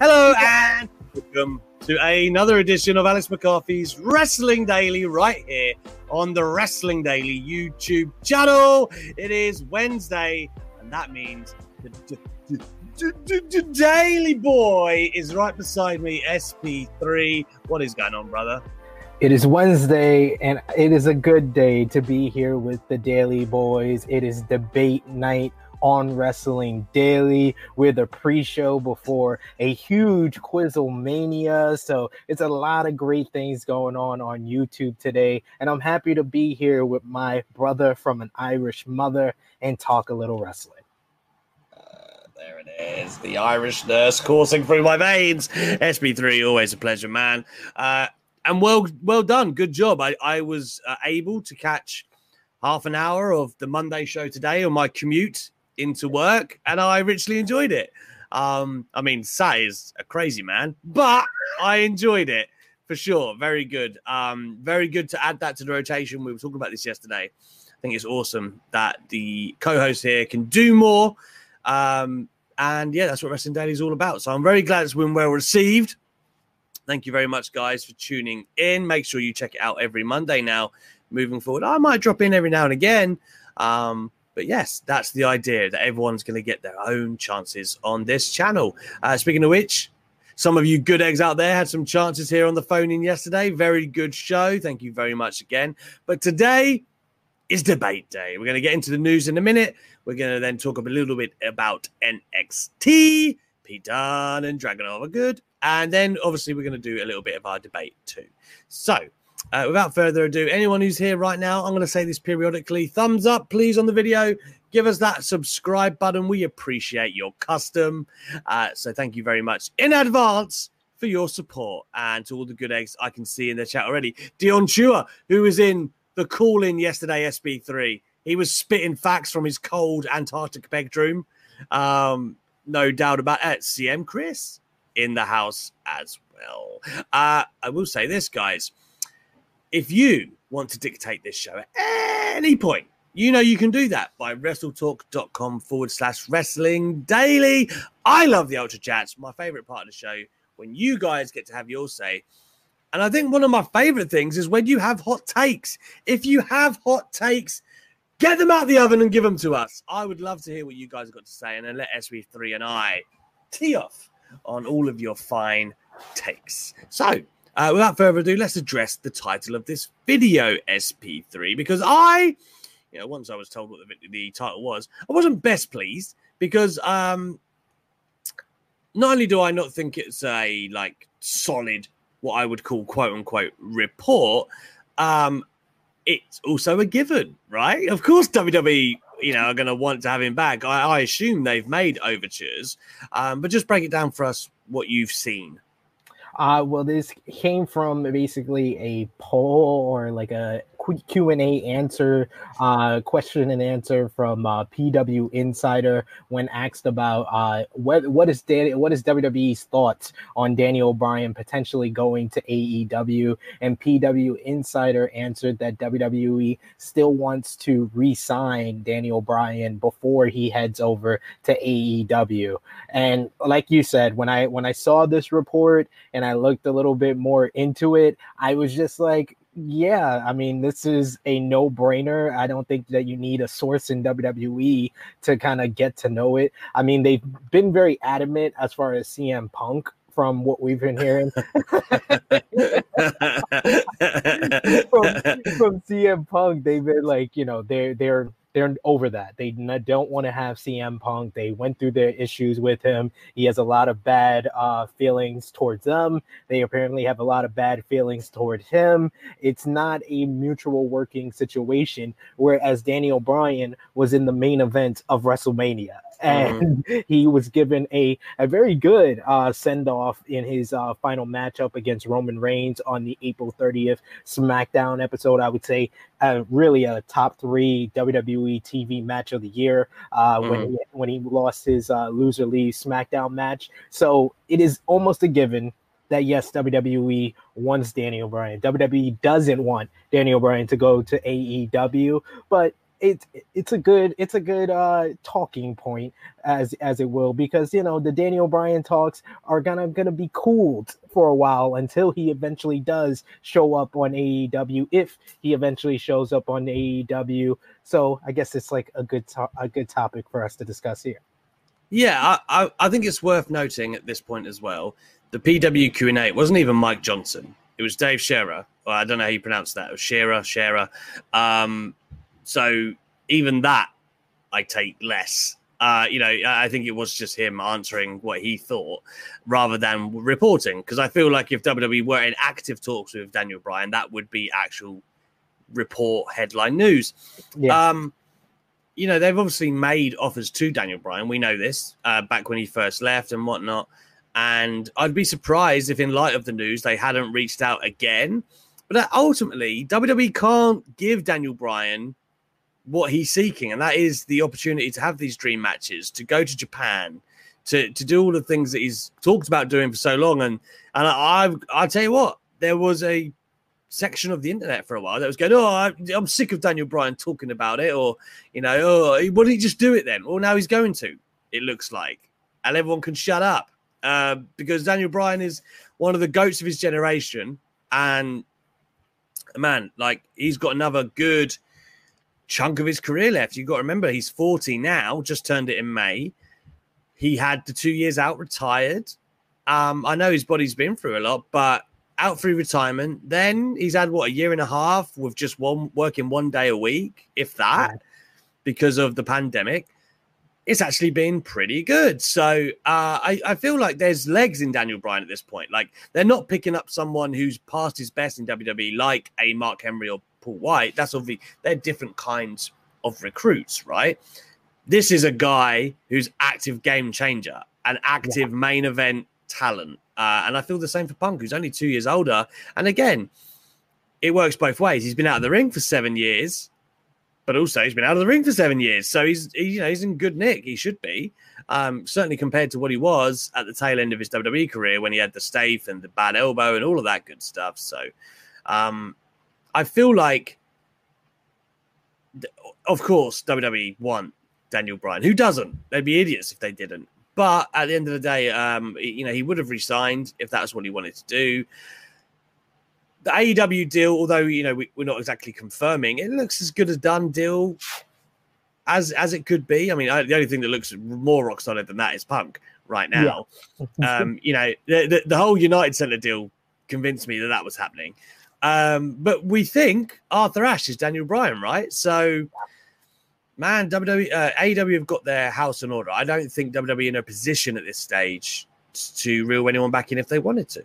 Hello and welcome to another edition of Alex McCarthy's Wrestling Daily right here on the Wrestling Daily YouTube channel. It is Wednesday, and that means the, Daily Boy is right beside me, SB3. What is going on, brother? It is Wednesday, and it is a good day to be here with the Daily Boys. It is debate night on Wrestling Daily. with a pre show before a huge Quizzle Mania. So it's a lot of great things going on on YouTube today. And I'm happy to be here with my brother from an Irish mother and talk a little wrestling. There it is, the Irish nurse coursing through my veins. SB3, always a pleasure, man. Uh, and well, well done, good job. I, I was uh, able to catch half an hour of the Monday show today on my commute into work, and I richly enjoyed it. Um, I mean, Sat is a crazy man, but I enjoyed it for sure. Very good. Um, very good to add that to the rotation. We were talking about this yesterday. I think it's awesome that the co-host here can do more. Um, and yeah, that's what Wrestling Daily is all about. So I'm very glad it's been well received. Thank you very much, guys, for tuning in. Make sure you check it out every Monday now. Moving forward, I might drop in every now and again. Um, but yes, that's the idea that everyone's going to get their own chances on this channel. Uh, speaking of which, some of you good eggs out there had some chances here on the phone in yesterday. Very good show. Thank you very much again. But today is debate day. We're going to get into the news in a minute. We're going to then talk a little bit about NXT. Pete Dunne and Dragunov are good. And then obviously we're going to do a little bit of our debate too. So uh, without further ado, anyone who's here right now, I'm going to say this periodically. Thumbs up, please, on the video. Give us that subscribe button. We appreciate your custom. Uh, so thank you very much in advance for your support and to all the good eggs I can see in the chat already. Dion Chua, who was in the call in yesterday, SB3. He was spitting facts from his cold Antarctic bedroom. Um, no doubt about it. CM Chris in the house as well. Uh, I will say this, guys. If you want to dictate this show at any point, you know you can do that by wrestletalk.com forward slash wrestling daily. I love the Ultra Chats, my favorite part of the show, when you guys get to have your say. And I think one of my favorite things is when you have hot takes. If you have hot takes, get them out the oven and give them to us. I would love to hear what you guys have got to say and then let SB3 and I tee off on all of your fine takes. So, uh, without further ado, let's address the title of this video, SB3, because I, you know, once I was told what the, the title was, I wasn't best pleased because um, not only do I not think it's a like solid, what I would call quote unquote report, um, it's also a given, right? Of course, WWE, you know, are going to want to have him back. I, I assume they've made overtures, um, but just break it down for us what you've seen. Uh, well, this came from basically a poll or like a Q and A answer, uh, question and answer from uh, PW Insider when asked about uh, what what is Dan- what is WWE's thoughts on Daniel Bryan potentially going to AEW, and PW Insider answered that WWE still wants to re-sign Daniel Bryan before he heads over to AEW. And like you said, when I when I saw this report and I looked a little bit more into it, I was just like, yeah, I mean, this is a no brainer. I don't think that you need a source in WWE to kind of get to know it. I mean, they've been very adamant as far as CM Punk from what we've been hearing from, from CM Punk. They've been like, you know, they're they're they're over that. They don't want to have CM Punk. They went through their issues with him. He has a lot of bad uh, feelings towards them. They apparently have a lot of bad feelings towards him. It's not a mutual working situation. Whereas Daniel Bryan was in the main event of WrestleMania and mm-hmm. he was given a, a very good uh, send off in his uh, final matchup against Roman Reigns on the April 30th SmackDown episode. I would say uh, really a top three WWE TV match of the year uh, mm-hmm. when he, when he lost his uh, loser leave SmackDown match. So it is almost a given that yes, WWE wants Daniel Bryan. WWE doesn't want Daniel Bryan to go to AEW, but it's it's a good it's a good uh talking point as as it will because you know the Daniel Bryan talks are gonna gonna be cooled for a while until he eventually does show up on AEW if he eventually shows up on AEW so I guess it's like a good to- a good topic for us to discuss here. Yeah, I, I, I think it's worth noting at this point as well. The PW Q and A wasn't even Mike Johnson; it was Dave Scherer. Well, I don't know how you pronounce that. It was Shearer, Scherer. Um, so even that, I take less. Uh, you know, I think it was just him answering what he thought rather than reporting. Because I feel like if WWE were in active talks with Daniel Bryan, that would be actual report headline news. Yeah. Um, you know, they've obviously made offers to Daniel Bryan. We know this uh, back when he first left and whatnot. And I'd be surprised if, in light of the news, they hadn't reached out again. But ultimately, WWE can't give Daniel Bryan what he's seeking, and that is the opportunity to have these dream matches, to go to Japan, to to do all the things that he's talked about doing for so long. And and I I I'll tell you what, there was a section of the internet for a while that was going, oh, I, am sick of Daniel Bryan talking about it, or you know, oh, why didn't he just do it then? Well, now he's going to. It looks like, and everyone can shut up uh, because Daniel Bryan is one of the goats of his generation, and man, like he's got another good chunk of his career left. You've got to remember he's 40 now, just turned it in May. He had the two years out retired. Um, I know his body's been through a lot, but out through retirement. Then he's had what a year and a half with just one working one day a week, if that, because of the pandemic. It's actually been pretty good. So uh, I, I feel like there's legs in Daniel Bryan at this point. Like they're not picking up someone who's past his best in WWE, like a Mark Henry or Paul White, that's obviously they're different kinds of recruits, right? This is a guy who's active game changer, an active yeah. main event talent. Uh, and I feel the same for Punk, who's only two years older. And again, it works both ways. He's been out of the ring for seven years, but also he's been out of the ring for seven years. So he's he, you know he's in good nick. He should be. Um, certainly compared to what he was at the tail end of his WWE career when he had the staph and the bad elbow and all of that good stuff. So um, I feel like, of course, WWE want Daniel Bryan. Who doesn't? They'd be idiots if they didn't. But at the end of the day, um, you know, he would have resigned if that's what he wanted to do. The AEW deal, although you know we, are not exactly confirming, it looks as good a done deal as as it could be. I mean, I, the only thing that looks more rock solid than that is Punk right now. Yeah. um, you know, the, the, the whole United Center deal convinced me that that was happening. Um, but we think Arthur Ashe is Daniel Bryan, right? So, man, WWE, uh, AEW have got their house in order. I don't think WWE in a position at this stage to reel anyone back in if they wanted to.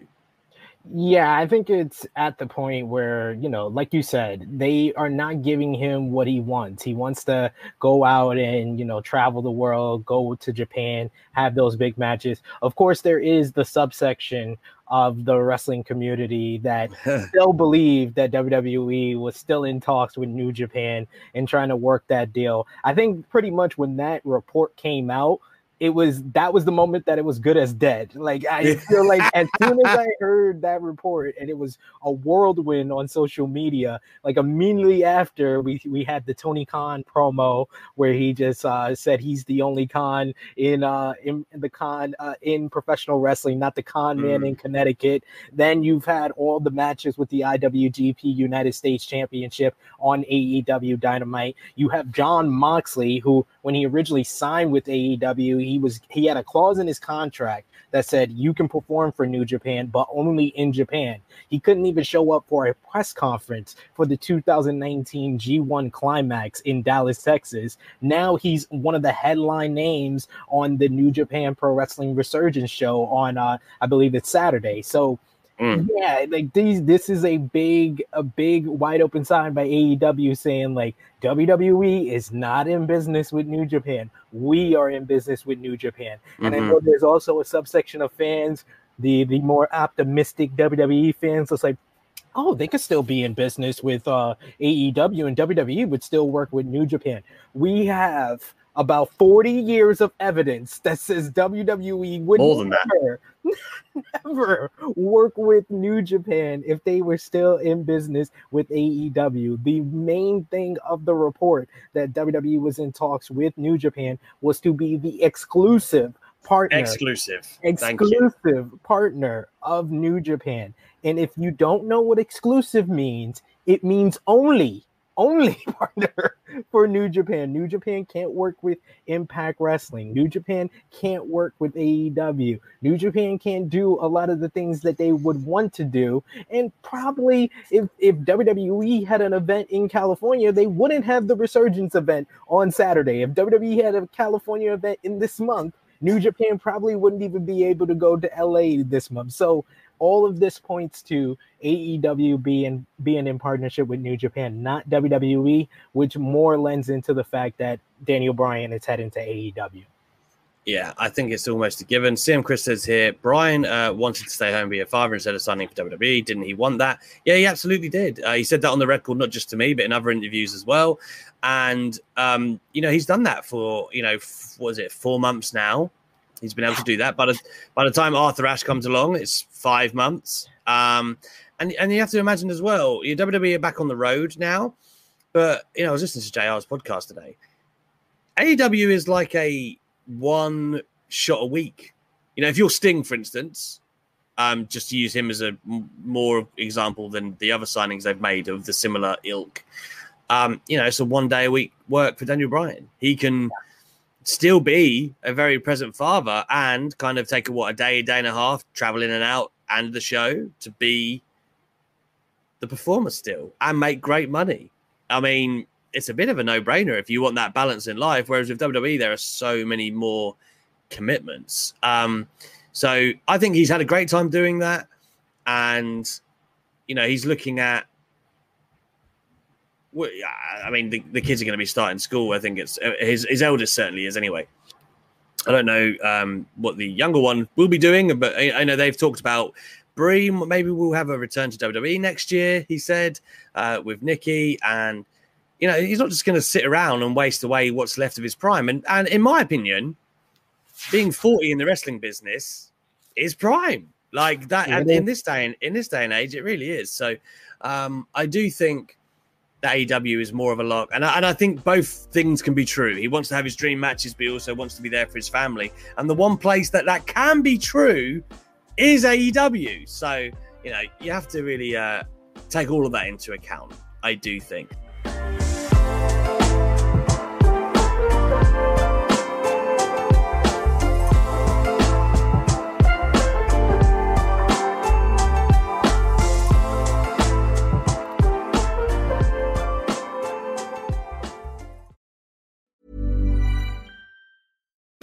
Yeah, I think it's at the point where, you know, like you said, they are not giving him what he wants. He wants to go out and, you know, travel the world, go to Japan, have those big matches. Of course, there is the subsection of the wrestling community that still believe that WWE was still in talks with New Japan and trying to work that deal. I think pretty much when that report came out, it was that was the moment that it was good as dead. Like I feel like as soon as I heard that report and it was a whirlwind on social media, like immediately after we we had the Tony Khan promo where he just uh, said he's the only Khan in uh in, in the Khan uh, in professional wrestling, not the Khan man mm. in Connecticut. Then you've had all the matches with the IWGP United States Championship on AEW Dynamite. You have Jon Moxley who when he originally signed with AEW, he was he had a clause in his contract that said you can perform for New Japan, but only in Japan. He couldn't even show up for a press conference for the 2019 G1 Climax in Dallas, Texas. Now he's one of the headline names on the New Japan Pro Wrestling Resurgence show on uh, I believe it's Saturday. So Mm. Yeah, like these this is a big a big wide open sign by AEW saying like WWE is not in business with New Japan. We are in business with New Japan. And mm-hmm. I know there's also a subsection of fans, the the more optimistic WWE fans, it's like oh, they could still be in business with uh, AEW and WWE would still work with New Japan. We have about 40 years of evidence that says WWE would never, never work with New Japan if they were still in business with AEW. The main thing of the report that WWE was in talks with New Japan was to be the exclusive partner exclusive exclusive partner of New Japan. And if you don't know what exclusive means, it means only only partner for New Japan. New Japan can't work with Impact Wrestling. New Japan can't work with AEW. New Japan can't do a lot of the things that they would want to do. And probably if, if WWE had an event in California, they wouldn't have the Resurgence event on Saturday. If WWE had a California event in this month, New Japan probably wouldn't even be able to go to LA this month. So all of this points to AEW being being in partnership with New Japan, not WWE, which more lends into the fact that Daniel Bryan is heading to AEW. Yeah, I think it's almost a given. Sam Chris says here, Bryan uh, wanted to stay home be a father instead of signing for WWE. Didn't he want that? Yeah, he absolutely did. Uh, he said that on the record, not just to me, but in other interviews as well. And um, you know, he's done that for you know, f- what is it, four months now? He's been able to do that. But by the time Arthur Ashe comes along, it's five months. Um, and and you have to imagine as well, your WWE are back on the road now. But you know, I was listening to JR's podcast today. AEW is like a one shot a week. You know, if you're Sting, for instance, um, just to use him as a more example than the other signings they've made of the similar ilk. Um, you know, it's a one day a week work for Daniel Bryan. He can still be a very present father and kind of take a what a day, a day and a half, travel in and out and the show to be the performer still and make great money. I mean, it's a bit of a no-brainer if you want that balance in life. Whereas with WWE, there are so many more commitments. Um, so I think he's had a great time doing that, and you know he's looking at I mean, the, the kids are going to be starting school. I think it's uh, his his eldest certainly is anyway. I don't know um, what the younger one will be doing, but I, I know they've talked about Brie. Maybe we'll have a return to WWE next year. He said uh, with Nikki, and you know he's not just going to sit around and waste away what's left of his prime. And and in my opinion, being forty in the wrestling business is prime. Like that, and in this day and in this day and age, it really is. So um, I do think that AEW is more of a lock. And I, and I think both things can be true. He wants to have his dream matches, but he also wants to be there for his family. And the one place that that can be true is AEW. So, you know, you have to really uh, take all of that into account, I do think.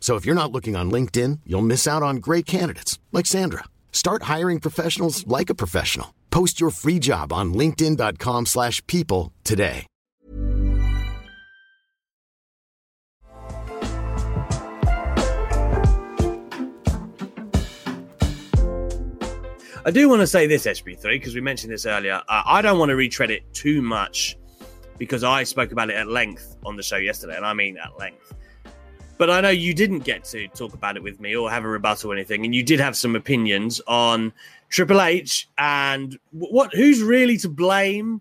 So if you're not looking on LinkedIn, you'll miss out on great candidates like Sandra. Start hiring professionals like a professional. Post your free job on linkedin.com/people today. I do want to say this, SB3, because we mentioned this earlier. I don't want to retread it too much because I spoke about it at length on the show yesterday, and I mean at length. But I know you didn't get to talk about it with me or have a rebuttal or anything, and you did have some opinions on Triple H and what who's really to blame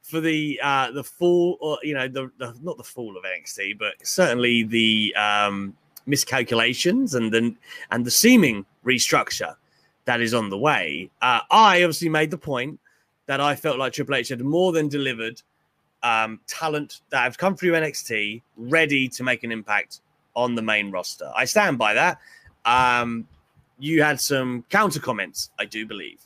for the uh, the fall, or you know, the, the not the fall of NXT, but certainly the um, miscalculations and the and the seeming restructure that is on the way. Uh, I obviously made the point that I felt like Triple H had more than delivered um, talent that have come through NXT ready to make an impact on the main roster. I stand by that. Um, you had some counter comments, I do believe.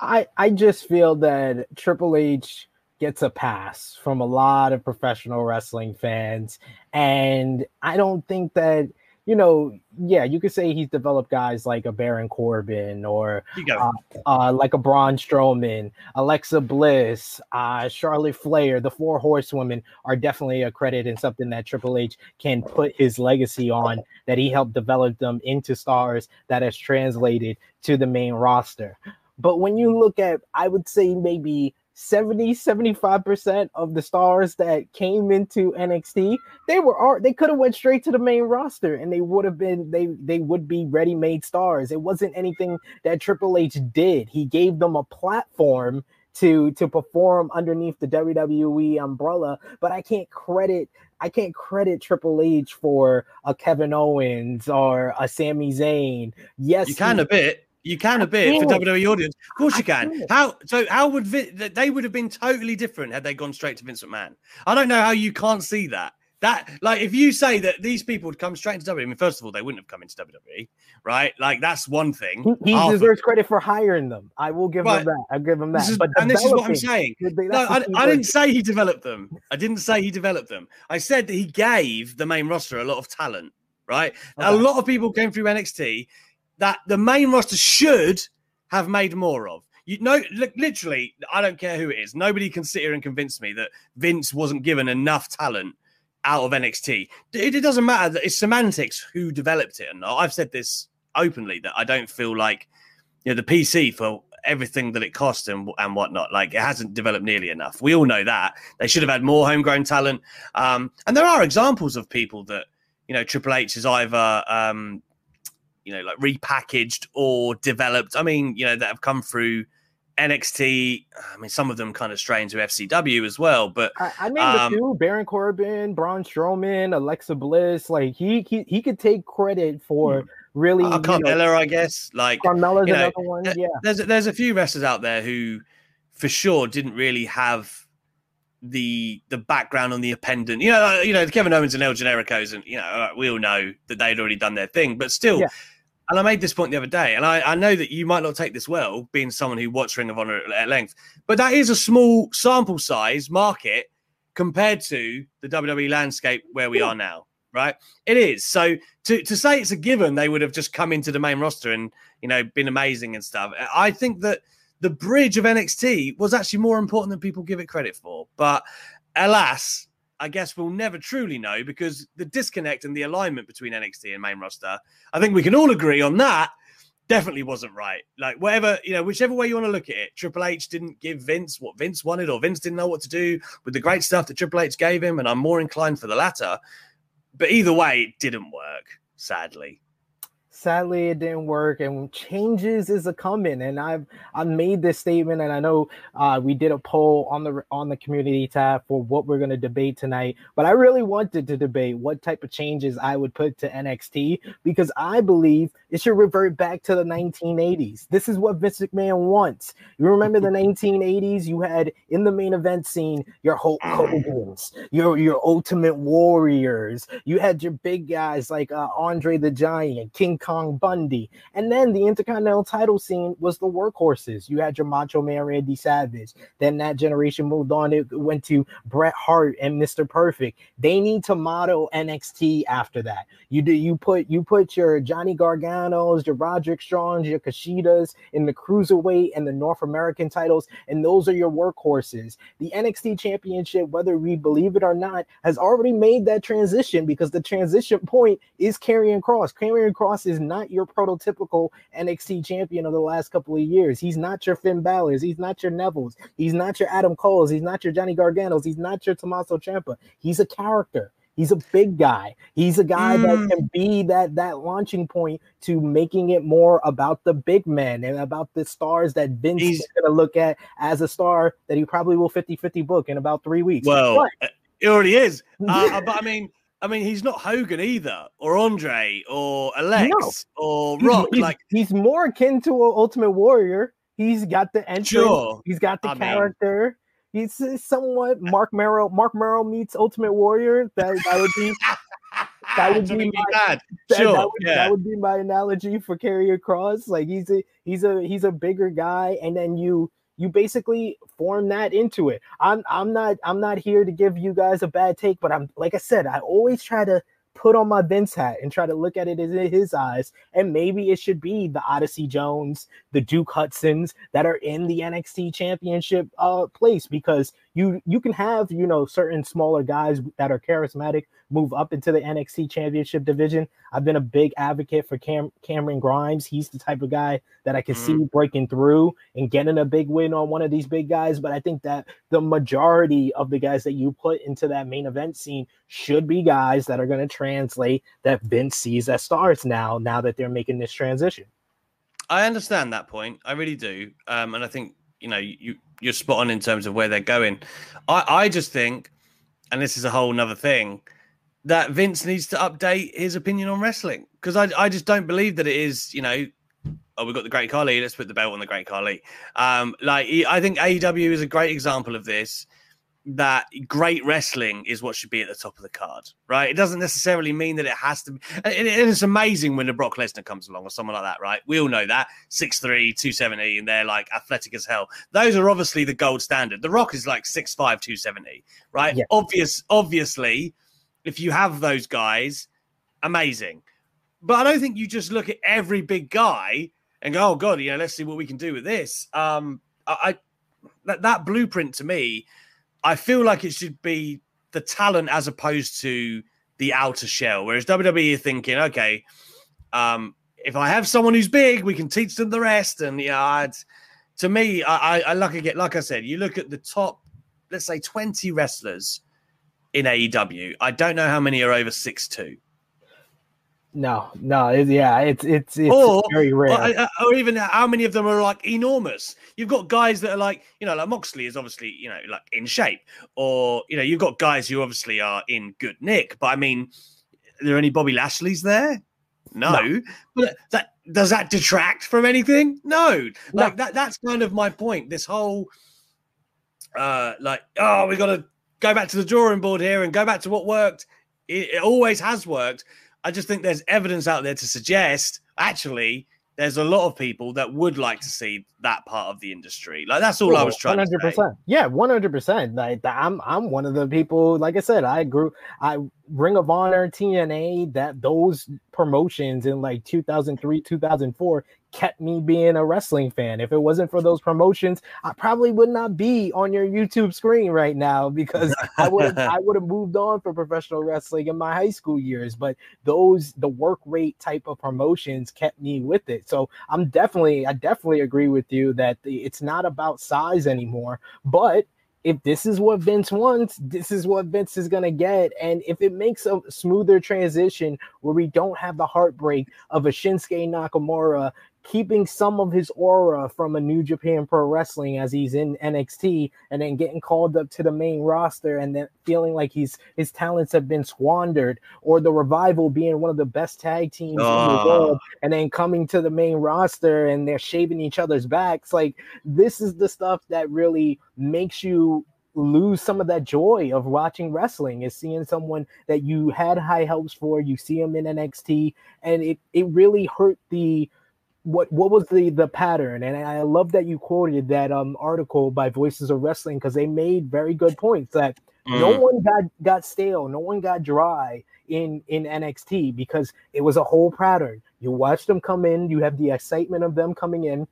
I I just feel that Triple H gets a pass from a lot of professional wrestling fans, and I don't think that you know, yeah, you could say he's developed guys like a Baron Corbin or uh, uh, like a Braun Strowman, Alexa Bliss, uh, Charlotte Flair. The four horsewomen are definitely a credit and something that Triple H can put his legacy on, that he helped develop them into stars that has translated to the main roster. But when you look at, I would say maybe 70 75% of the stars that came into NXT they were they could have went straight to the main roster and they would have been they they would be ready-made stars. It wasn't anything that Triple H did. He gave them a platform to to perform underneath the WWE umbrella but I can't credit I can't credit Triple H for a Kevin Owens or a Sami Zayn. Yes you he, a bit you can a bit for WWE audience. Of course you can. How so? How would Vin, they would have been totally different had they gone straight to Vince McMahon? I don't know how you can't see that. That like if you say that these people would come straight into WWE, I mean, first of all, they wouldn't have come into WWE, right? Like that's one thing. He, he deserves credit for hiring them. I will give him that. I'll give him that. Is, but and this is what I'm saying. No, I, I didn't say he developed them. I didn't say he developed them. I said that he gave the main roster a lot of talent. Right, okay. a lot of people came through NXT that the main roster should have made more of. You know, literally, I don't care who it is. Nobody can sit here and convince me that Vince wasn't given enough talent out of NXT. It, it doesn't matter that it's semantics who developed it, and I've said this openly that I don't feel like you know the PC for everything that it cost and and whatnot. Like it hasn't developed nearly enough. We all know that they should have had more homegrown talent. Um, and there are examples of people that you know Triple H is either um, you know, like repackaged or developed. I mean, you know, that have come through NXT. I mean, some of them kind of stray into FCW as well. But I, I named um, a few: Baron Corbin, Braun Strowman, Alexa Bliss. Like he he, he could take credit for. Hmm. Really, uh, Carmella, know, I guess. Like Carmella's you know, another one. Yeah, there's there's a few wrestlers out there who, for sure, didn't really have the the background on the appendant. You know, you know, Kevin Owens and El Genericos, and you know, we all know that they'd already done their thing, but still, yeah and I made this point the other day, and I, I know that you might not take this well, being someone who watched Ring of Honor at, at length, but that is a small sample size market compared to the WWE landscape where we are now, right? It is. So to, to say it's a given, they would have just come into the main roster and, you know, been amazing and stuff. I think that the bridge of NXT was actually more important than people give it credit for. But alas, I guess we'll never truly know because the disconnect and the alignment between NXT and main roster, I think we can all agree on that. Definitely wasn't right. Like whatever, you know, whichever way you want to look at it, Triple H didn't give Vince what Vince wanted, or Vince didn't know what to do with the great stuff that Triple H gave him, and I'm more inclined for the latter. But either way, it didn't work, sadly sadly it didn't work and changes is a coming and i've i made this statement and i know uh, we did a poll on the on the community tab for what we're going to debate tonight but i really wanted to debate what type of changes i would put to nxt because i believe it should revert back to the 1980s this is what vince mcmahon wants you remember the 1980s you had in the main event scene your hulk hogan's your your ultimate warriors you had your big guys like uh, andre the giant king Kong Bundy. And then the Intercontinental title scene was the workhorses. You had your Macho Man Randy Savage. Then that generation moved on. It went to Bret Hart and Mr. Perfect. They need to model NXT after that. You do you put you put your Johnny Your Roderick Strongs, your Kushidas in the cruiserweight and the North American titles, and those are your workhorses. The NXT championship, whether we believe it or not, has already made that transition because the transition point is Karrion Kross. Karrion Kross is is not your prototypical NXT champion of the last couple of years. He's not your Finn Balor's. He's not your Neville's. He's not your Adam Cole's. He's not your Johnny Gargano's. He's not your Tommaso Ciampa. He's a character. He's a big guy. He's a guy mm. that can be that that launching point to making it more about the big men and about the stars that Vince He's, is going to look at as a star that he probably will 50-50 book in about three weeks. Well, but, uh, it already is. Uh, but I mean, I mean, he's not Hogan either, or Andre, or Alex, no. or Rock. He's, like he's more akin to an Ultimate Warrior. He's got the entrance. Sure. He's got the I character. Mean, he's somewhat Mark Mero. Mark Mero meets Ultimate Warrior. That that would be that would be my. That, sure, that, would, yeah. that would be my analogy for Karrion Kross. Like he's a he's a he's a bigger guy, and then you you basically form that into it. I'm I'm not I'm not here to give you guys a bad take, but I'm like I said, I always try to put on my Vince hat and try to look at it in his eyes. And maybe it should be the Odyssey Jones, the Duke Hudsons that are in the NXT championship uh, place because you you can have you know certain smaller guys that are charismatic move up into the NXT championship division. I've been a big advocate for Cam- Cameron Grimes. He's the type of guy that I can mm-hmm. see breaking through and getting a big win on one of these big guys. But I think that the majority of the guys that you put into that main event scene should be guys that are going to translate that Vince sees as stars now, now that they're making this transition. I understand that point. I really do. Um, and I think, you know, you, you're spot on in terms of where they're going. I, I just think, and this is a whole nother thing, that Vince needs to update his opinion on wrestling because I, I just don't believe that it is, you know, oh, we've got the Great Khali, let's put the belt on the Great Khali. Um, like, I think AEW is a great example of this that great wrestling is what should be at the top of the card, right? It doesn't necessarily mean that it has to be. And it's amazing when the Brock Lesnar comes along or someone like that, right? We all know that 6'3, 270, and they're like athletic as hell. Those are obviously the gold standard. The Rock is like 6'5, 270, right? Yeah. Obvious, obviously, if you have those guys, amazing. But I don't think you just look at every big guy and go, oh God, you know, let's see what we can do with this. Um, I, I that, that blueprint to me I feel like it should be the talent as opposed to the outer shell. Whereas WWE are thinking, okay, um, if I have someone who's big, we can teach them the rest. And yeah, to me, I, I, I like again, like I said, you look at the top, let's say, twenty wrestlers in AEW. I don't know how many are over six two. No, no, yeah, it's it's it's or, very rare. Or, or, even how many of them are like enormous? You've got guys that are like, you know, like Moxley is obviously, you know, like in shape, or you know, you've got guys who obviously are in good nick. But I mean, are there any Bobby Lashley's there? No. no. But that does that detract from anything? No. Like no. that that's kind of my point. This whole uh like, oh, we gotta go back to the drawing board here and go back to what worked. It, it always has worked I just think there's evidence out there to suggest actually, there's a lot of people that would like to see that part of the industry. Like that's all I was trying 100%. to say. Yeah, 100%. Like I'm I'm one of the people like I said, I grew I Ring of Honor, TNA, that those promotions in like 2003, 2004 kept me being a wrestling fan. If it wasn't for those promotions, I probably would not be on your YouTube screen right now because I would I would have moved on for professional wrestling in my high school years. But those the work rate type of promotions kept me with it. So I'm definitely I definitely agree with you that the, it's not about size anymore, but if this is what Vince wants, this is what Vince is going to get. And if it makes a smoother transition where we don't have the heartbreak of a Shinsuke Nakamura keeping some of his aura from a New Japan Pro Wrestling as he's in NXT and then getting called up to the main roster and then feeling like he's his talents have been squandered or the revival being one of the best tag teams oh. in the ah. world and then coming to the main roster and they're shaving each other's backs like this is the stuff that really makes you lose some of that joy of watching wrestling is seeing someone that you had high hopes for you see them in NXT and it it really hurt the what what was the the pattern and i love that you quoted that um article by voices of wrestling because they made very good points that mm. no one got got stale no one got dry in in nxt because it was a whole pattern you watch them come in you have the excitement of them coming in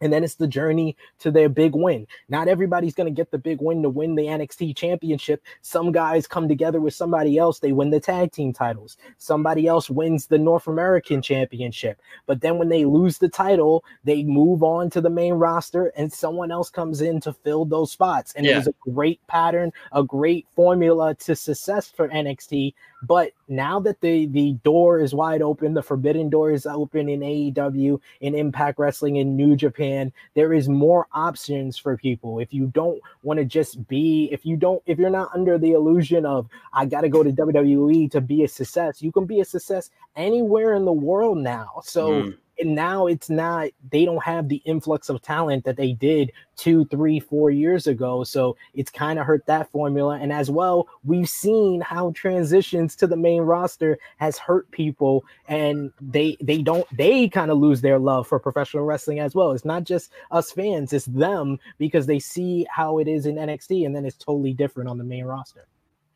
and then it's the journey to their big win. Not everybody's going to get the big win to win the NXT championship. Some guys come together with somebody else, they win the tag team titles. Somebody else wins the North American championship. But then when they lose the title, they move on to the main roster and someone else comes in to fill those spots. And yeah. it was a great pattern, a great formula to success for NXT. But now that the the door is wide open, the forbidden door is open in AEW, in Impact Wrestling, in New Japan, there is more options for people. If you don't want to just be, if you don't, if you're not under the illusion of I got to go to WWE to be a success, you can be a success anywhere in the world now. So. Mm and now it's not they don't have the influx of talent that they did two three four years ago. So it's kind of hurt that formula. And as well we've seen how transitions to the main roster has hurt people. And they they don't they kind of lose their love for professional wrestling as well. It's not just us fans it's them because they see how it is in nxt and then it's totally different on the main roster.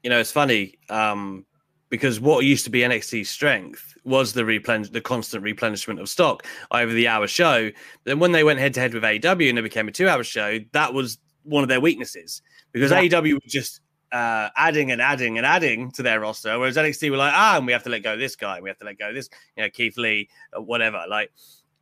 You know it's funny um because what used to be NXT's strength was the replenish the constant replenishment of stock over the hour show. Then when they went head to head with AEW and it became a two hour show, that was one of their weaknesses because yeah. AEW was just uh, adding and adding and adding to their roster, whereas NXT were like, ah, and we have to let go of this guy, we have to let go of this, you know, Keith Lee, whatever. Like,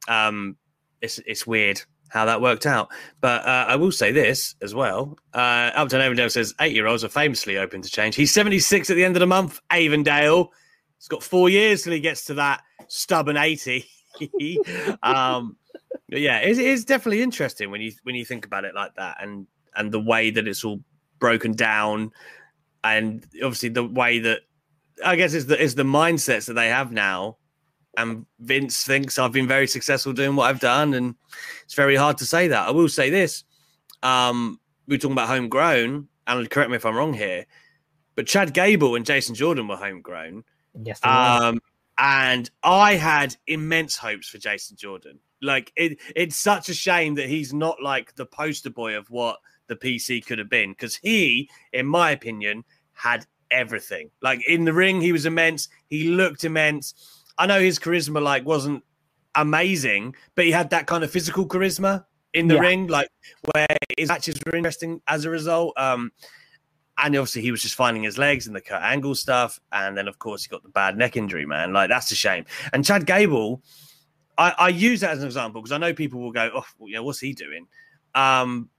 um, it's it's weird how that worked out. But uh, I will say this as well. Uh, Upton Avondale says eight year olds are famously open to change. He's 76 at the end of the month. Avondale. He's got four years till he gets to that stubborn 80. um, yeah, it is definitely interesting when you when you think about it like that, and and the way that it's all broken down, and obviously the way that I guess is the is the mindsets that they have now and Vince thinks I've been very successful doing what I've done, and it's very hard to say that. I will say this: um, we are talking about homegrown, and correct me if I'm wrong here, but Chad Gable and Jason Jordan were homegrown. Yes, um, and I had immense hopes for Jason Jordan. Like it, it's such a shame that he's not like the poster boy of what the PC could have been, because he, in my opinion, had everything. Like in the ring, he was immense. He looked immense I know his charisma like wasn't amazing, but he had that kind of physical charisma in the yeah. ring, like where his matches were interesting as a result. Um, and obviously he was just finding his legs and the Kurt Angle stuff, and then of course he got the bad neck injury, man. Like that's a shame. And Chad Gable, I, I use that as an example because I know people will go, "Oh, well, know, what's he doing?" Um,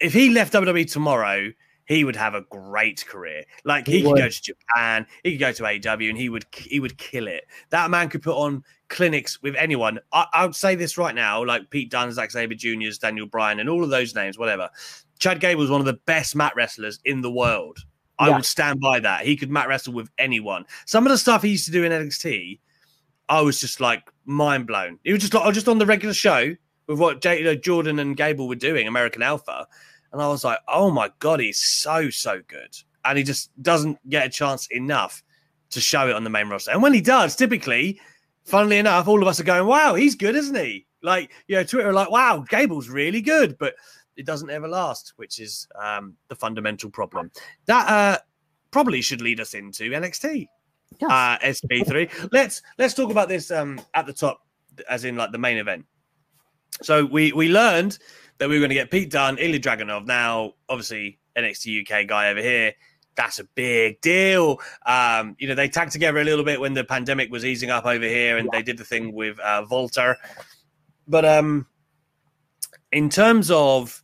if he left WWE tomorrow, he would have a great career. Like he, he could would. go to Japan, he could go to AEW, and he would he would kill it. That man could put on clinics with anyone. I, would say this right now, like Pete Dunne, Zack Sabre Jr.'s, Daniel Bryan, and all of those names, whatever. Chad Gable was one of the best mat wrestlers in the world. I would stand by that. He could mat wrestle with anyone. Some of the stuff he used to do in NXT, I was just like mind blown. It was just like I was just on the regular show with what J- uh, Jordan and Gable were doing, American Alpha. And I was like, oh my God, he's so, so good. And he just doesn't get a chance enough to show it on the main roster. And when he does, typically funnily enough, all of us are going, "Wow, he's good, isn't he?" Like, you know, Twitter are like, "Wow, Gable's really good," but it doesn't ever last, which is um, the fundamental problem. That uh, probably should lead us into NXT Yes. uh, SB3. let's let's talk about this um, at the top, as in like the main event. So we we learned that we were going to get Pete Dunne, Ilya Dragunov. Now, obviously, NXT UK guy over here. That's a big deal. Um, you know, they tagged together a little bit when the pandemic was easing up over here, and they did the thing with uh, Walter. But um, in terms of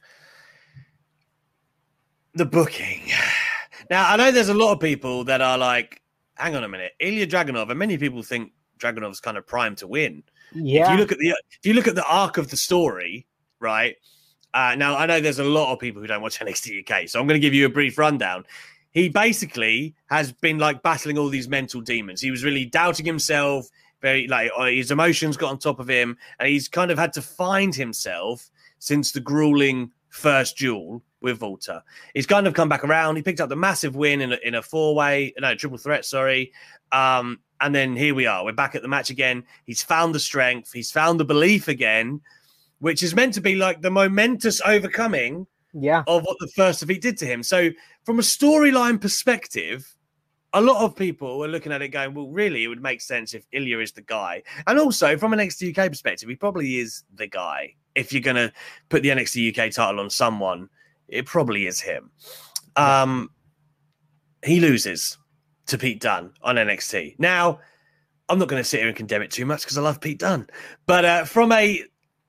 the booking, now I know there's a lot of people that are like, "Hang on a minute, Ilya Dragunov," and many people think Dragunov's kind of primed to win. yeah. If you look at the if you look at the arc of the story, right? Uh, now I know there's a lot of people who don't watch NXT UK, so I'm going to give you a brief rundown. He basically has been like battling all these mental demons. He was really doubting himself, very like uh, his emotions got on top of him, and he's kind of had to find himself since the grueling first duel with Walter. He's kind of come back around. He picked up the massive win in a, in a four way, no triple threat, sorry. Um, and then here we are. We're back at the match again. He's found the strength. He's found the belief again, which is meant to be like the momentous overcoming yeah. of what the first defeat did to him. So, from a storyline perspective, a lot of people were looking at it going, well, really, it would make sense if Ilya is the guy. And also, from an NXT UK perspective, he probably is the guy. If you're going to put the NXT UK title on someone, it probably is him. Um, he loses to Pete Dunne on NXT. Now, I'm not going to sit here and condemn it too much because I love Pete Dunne. But uh, from a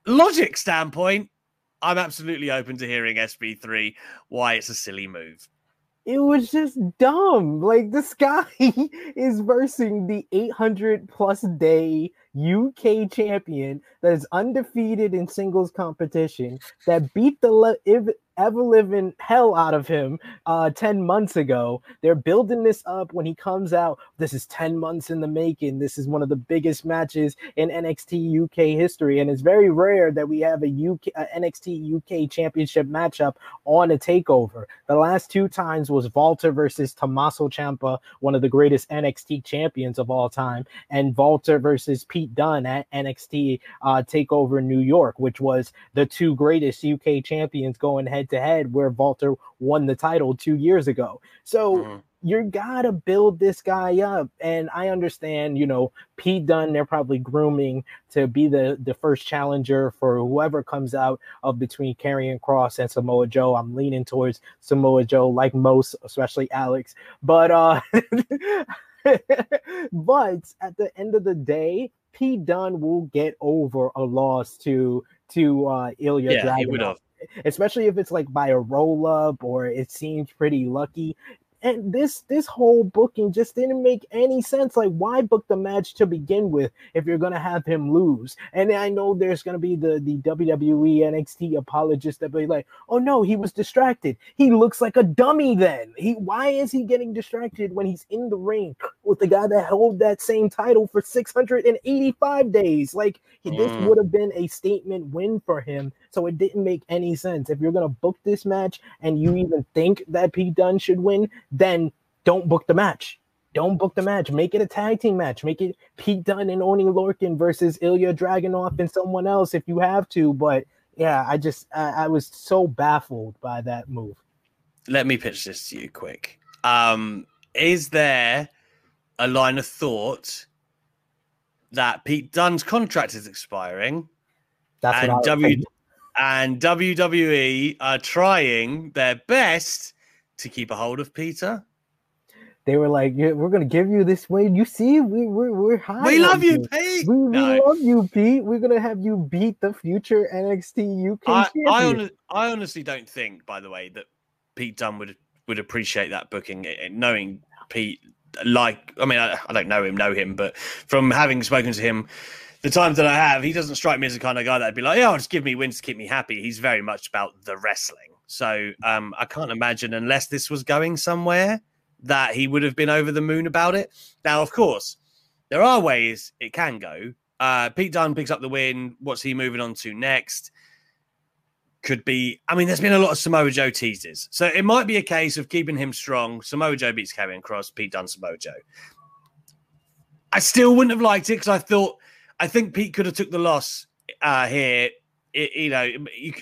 logic standpoint, I'm absolutely open to hearing SB3 why it's a silly move. it was just dumb. Like this guy is versing the 800 plus day UK champion that is undefeated in singles competition that beat the le- ever living hell out of him uh 10 months ago. They're building this up when he comes out. This is 10 months in the making. This is one of the biggest matches in NXT UK history and it's very rare that we have a UK a NXT UK championship matchup on a takeover. The last two times was Walter versus Tommaso Ciampa, one of the greatest NXT champions of all time, and Walter versus Pete Dunne at NXT uh, Takeover New York, which was the two greatest UK champions going head to head, where Walter won the title two years ago. So Mhm. you gotta build this guy up. And I understand, you know, Pete Dunne, they're probably grooming to be the, the first challenger for whoever comes out of between Karrion Kross and Samoa Joe. I'm leaning towards Samoa Joe, like most, especially Alex. But uh but at the end of the day, Pete Dunne will get over a loss to to uh Ilya Yeah, Dragunov. Especially if it's like by a roll up or it seems pretty lucky. And this this whole booking just didn't make any sense. Like, why book the match to begin with if you're gonna have him lose? And I know there's gonna be the the WWE NXT apologists that be like, "Oh no, he was distracted. He looks like a dummy." Then he why is he getting distracted when he's in the ring with the guy that held that same title for 685 days? Like this Mm. would have been a statement win for him. So it didn't make any sense. If you're gonna book this match and you even think that Pete Dunne should win, then don't book the match. Don't book the match. Make it a tag team match. Make it Pete Dunne and Oney Lorcan versus Ilya Dragunov and someone else if you have to. But yeah, I just I, I was so baffled by that move. Let me pitch this to you quick. Um, is there a line of thought that Pete Dunne's contract is expiring That's and what I was W. and WWE are trying their best to keep a hold of Peter? They were like, yeah, "We're gonna give you this win. You see, we we're we're high. We love you, Pete. We, we No. love you, Pete. We're gonna have you beat the future NXT UK I, champion." I, I honestly don't think, by the way, that Pete Dunne would would appreciate that booking, eh, eh, knowing Pete. Like, I mean, I, I don't know him, know him, but from having spoken to him, the times that I have, he doesn't strike me as the kind of guy that'd be like, "Yeah, just give me wins to keep me happy." He's very much about the wrestling, so um, I can't imagine unless this was going somewhere that he would have been over the moon about it. Now, of course, there are ways it can go. Uh, Pete Dunne picks up the win. What's he moving on to next? Could be. I mean, there's been a lot of Samoa Joe teases, so it might be a case of keeping him strong. Samoa Joe beats Karrion Kross. Pete Dunne, Samoa Joe. I still wouldn't have liked it because I thought I think Pete could have took the loss uh, here. It, you know, you,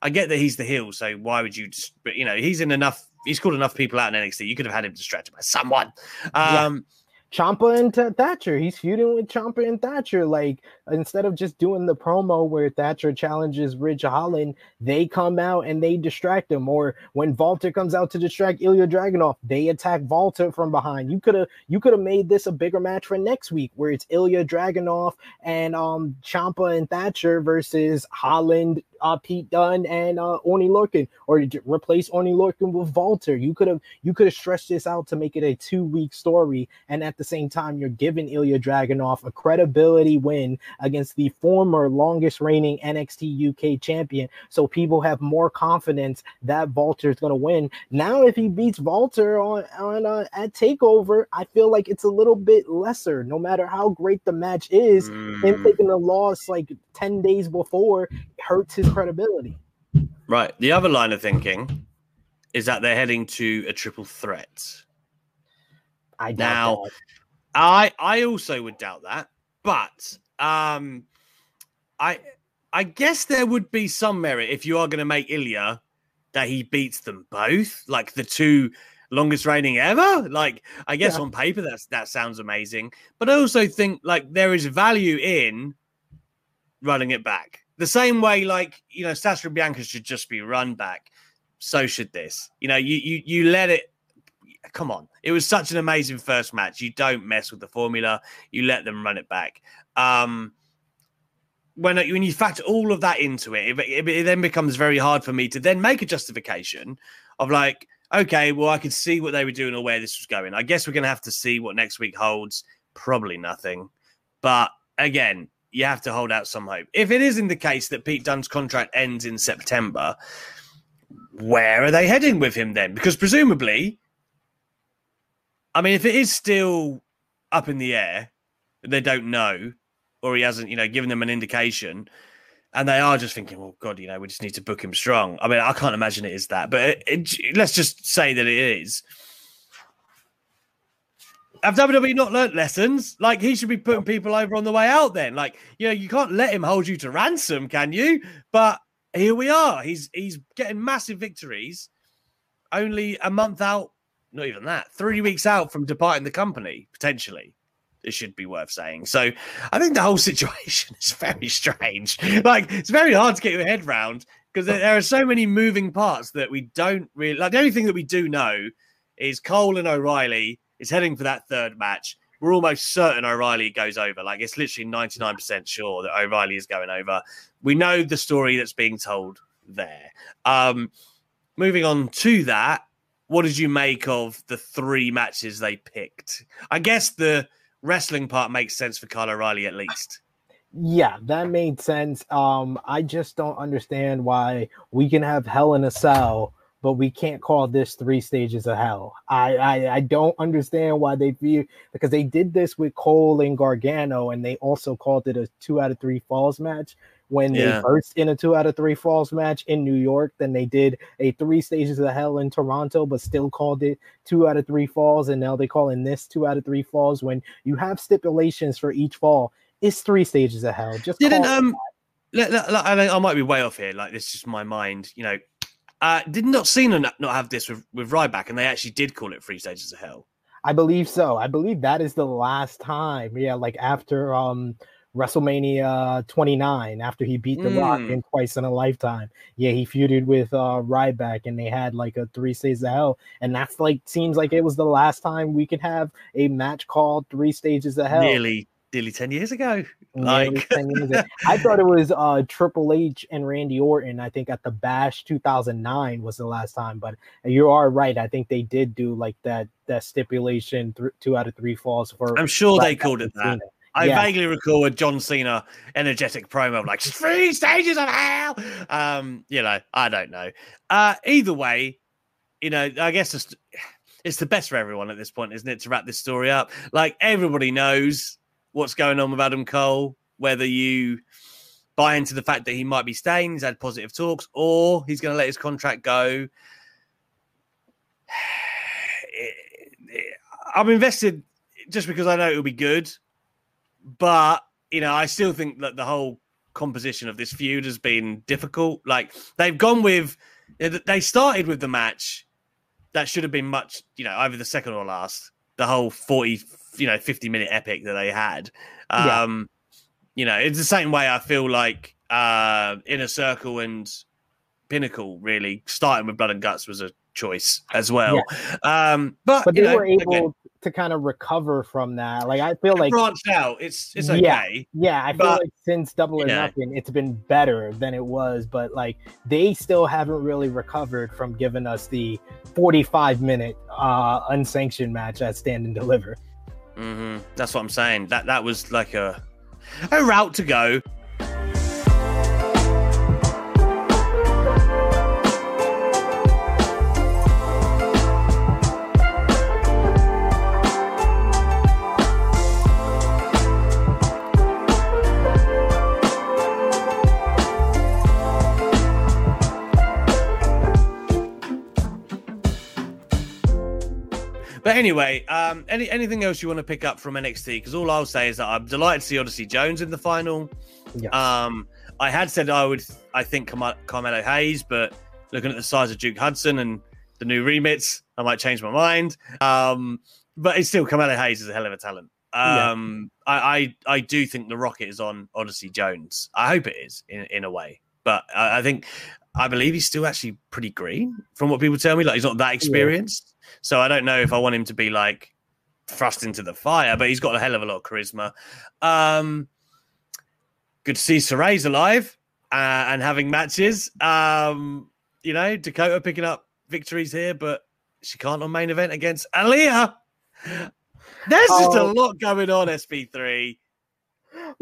I get that he's the heel, so why would you just? But you know, he's in enough. He's called enough people out in NXT. You could have had him distracted by someone. Um, yeah. Ciampa and Th- Thatcher. He's feuding with Ciampa and Thatcher. Like instead of just doing the promo where Thatcher challenges Ridge Holland, they come out and they distract him. Or when Walter comes out to distract Ilya Dragunov, they attack Walter from behind. You could have you could have made this a bigger match for next week, where it's Ilya Dragunov and um Ciampa and Thatcher versus Holland, uh, Pete Dunne and uh, Oney Lorcan, or replace Oney Lorcan with Walter. You could have you could have stretched this out to make it a two week story, and at the same time, you're giving Ilya Dragunov a credibility win against the former longest reigning NXT UK champion, so people have more confidence that Walter is going to win. Now, if he beats Walter on on uh, at Takeover, I feel like it's a little bit lesser. No matter how great the match is, mm. him taking a loss like ten days before hurts his credibility. Right. The other line of thinking is that they're heading to a triple threat. I now, that. I I also would doubt that, but um, I I guess there would be some merit if you are going to make Ilya that he beats them both, like the two longest reigning ever. Like I guess yeah. on paper that's that sounds amazing, but I also think like there is value in running it back the same way, like you know, Sasha and Bianca should just be run back. So should this. You know, you you you let it. Come on, it was such an amazing first match. You don't mess with the formula. You let them run it back. Um, when when you factor all of that into it, it, it then becomes very hard for me to then make a justification of like, okay, well, I could see what they were doing or where this was going. I guess we're going to have to see what next week holds. Probably nothing. But again, you have to hold out some hope. If it is in the case that Pete Dunne's contract ends in September, where are they heading with him then? Because presumably, I mean, if it is still up in the air, they don't know, or he hasn't, you know, given them an indication, and they are just thinking, well, God, you know, we just need to book him strong. I mean, I can't imagine it is that, but it, it, let's just say that it is have WWE not learnt lessons? Like he should be putting people over on the way out. Then, like you know, you can't let him hold you to ransom, can you? But here we are. He's he's getting massive victories. Only a month out, not even that, three weeks out from departing the company potentially. It should be worth saying. So I think the whole situation is very strange. Like it's very hard to get your head round because there are so many moving parts that we don't really like. The only thing that we do know is Cole and O'Reilly is heading for that third match. We're almost certain O'Reilly goes over. Like it's literally 99% sure that O'Reilly is going over. We know the story that's being told there. Um, moving on to that, what did you make of the three matches they picked? I guess the wrestling part makes sense for Kyle O'Reilly at least. Yeah, that made sense. Um, I just don't understand why we can have Hell in a Cell but we can't call this three stages of hell. I, I, I don't understand why they view because they did this with Cole and Gargano, and they also called it a two out of three falls match. When yeah. they first in a two out of three falls match in New York, then they did a three stages of hell in Toronto, but still called it two out of three falls. And now they call in this two out of three falls. When you have stipulations for each fall, it's three stages of hell. Just didn't um. I might be way off here. Like this is just my mind. You know, uh, did not Cena not, not have this with, with Ryback, and they actually did call it Three Stages of Hell. I believe so. I believe that is the last time. Yeah, like after um WrestleMania 29, after he beat The mm. Rock in twice in a lifetime. Yeah, he feuded with uh Ryback, and they had like a Three Stages of Hell, and that's like seems like it was the last time we could have a match called Three Stages of Hell. Nearly nearly 10 years ago. Like years ago. I thought it was uh Triple H and Randy Orton. I think at the Bash 2009 was the last time, but you are right. I think they did do like that that stipulation th- two out of three falls for I'm sure they called it that. I yeah. vaguely recall a John Cena energetic promo like three stages of hell. Um, you know, I don't know. Uh, either way, you know, I guess it's, it's the best for everyone at this point, isn't it? To wrap this story up, like everybody knows what's going on with Adam Cole, whether you buy into the fact that he might be staying, he's had positive talks, or he's going to let his contract go. I'm invested just because I know it'll be good, but you know, I still think that the whole composition of this feud has been difficult. Like they've gone with, they started with the match that should have been much, you know, either the second or last. The whole forty, you know, fifty minute epic that they had. Um, yeah. You know, it's the same way I feel like uh, Inner Circle and Pinnacle really starting with Blood and Guts was a choice as well. Yeah. Um, but, but they know, were able again, to kind of recover from that. Like I feel like branched out. It's it's okay. Yeah, yeah. I feel like since Double or yeah. Nothing, it's been better than it was. But like they still haven't really recovered from giving us the 45 minute uh unsanctioned match at Stand and Deliver. Mm-hmm. That's what I'm saying. That that was like a a route to go. But anyway, um, any anything else you want to pick up from NXT? Because all I'll say is that I'm delighted to see Odyssey Jones in the final. Yes. Um, I had said I would, I think Car- Carmelo Hayes, but looking at the size of Duke Hudson and the new remits, I might change my mind. Um, but it's still Carmelo Hayes is a hell of a talent. Um, yeah. I, I, I do think the rocket is on Odyssey Jones. I hope it is in in a way, but I, I think I believe he's still actually pretty green from what people tell me. Like he's not that experienced. So I don't know if I want him to be like thrust into the fire, but he's got a hell of a lot of charisma. Um, good to see Sarray's alive uh, and having matches. Um, you know, Dakota picking up victories here, but she can't on main event against Aliyah. There's just a oh. lot going on, SB3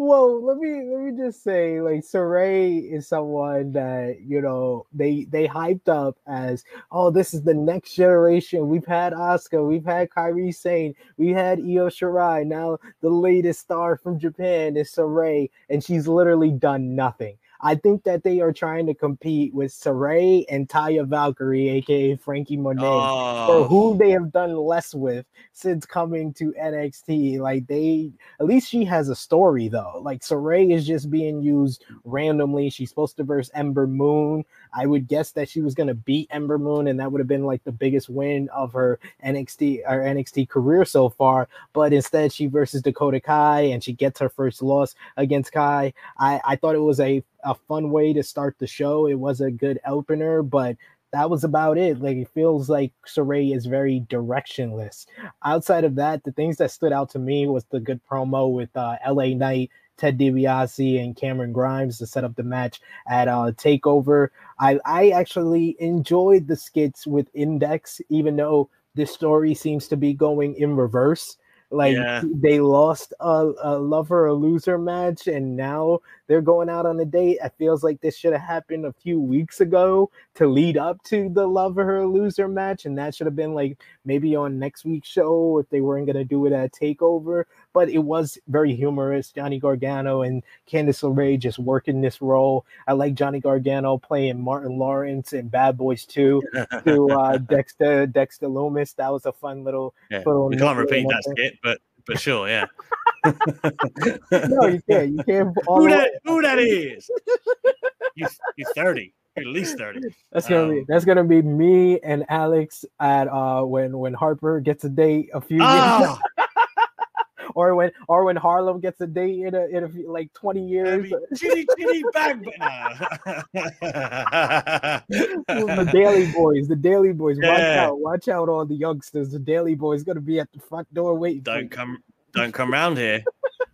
well, let me let me just say, like Sarray is someone that you know they they hyped up as, oh, this is the next generation. We've had Asuka, we've had Kairi Sane, we had Io Shirai. Now the latest star from Japan is Sarray, and she's literally done nothing. I think that they are trying to compete with Sarray and Taya Valkyrie, aka Franky Monet, oh. for who they have done less with since coming to NXT. Like they, at least she has a story though. Like Sarray is just being used randomly. She's supposed to verse Ember Moon. I would guess that she was going to beat Ember Moon, and that would have been like the biggest win of her NXT or NXT career so far. But instead, she versus Dakota Kai, and she gets her first loss against Kai. I, I thought it was a a fun way to start the show. It was a good opener, but that was about it. Like it feels like Sarray is very directionless. Outside of that, the things that stood out to me was the good promo with uh, LA Knight Ted DiBiase and Cameron Grimes to set up the match at uh, Takeover. I I actually enjoyed the skits with Index, even though this story seems to be going in reverse. Like yeah. they lost a, a lover or loser match, and now they're going out on a date. It feels like this should have happened a few weeks ago to lead up to the lover or loser match, and that should have been like maybe on next week's show if they weren't gonna do it at Takeover. But it was very humorous. Johnny Gargano and Candice LeRae just working this role. I like Johnny Gargano playing Martin Lawrence and Bad Boys 2 to uh, Dexter Dexter Lumis. That was a fun little. Yeah, little can't repeat that skit, but but sure, yeah. no, you can't. You can't. Who that? Who that is? you, you're thirty. At least thirty. That's gonna um, be that's gonna be me and Alex at uh when when Harper gets a date a few oh. years. or when or when Harlem gets a date in a in a few, like twenty years. Chitty chitty bang. the Daily Boys, the Daily Boys. Yeah. Watch out! Watch out! All the youngsters. The Daily Boys gonna be at the front door waiting. Don't come! Don't come around here.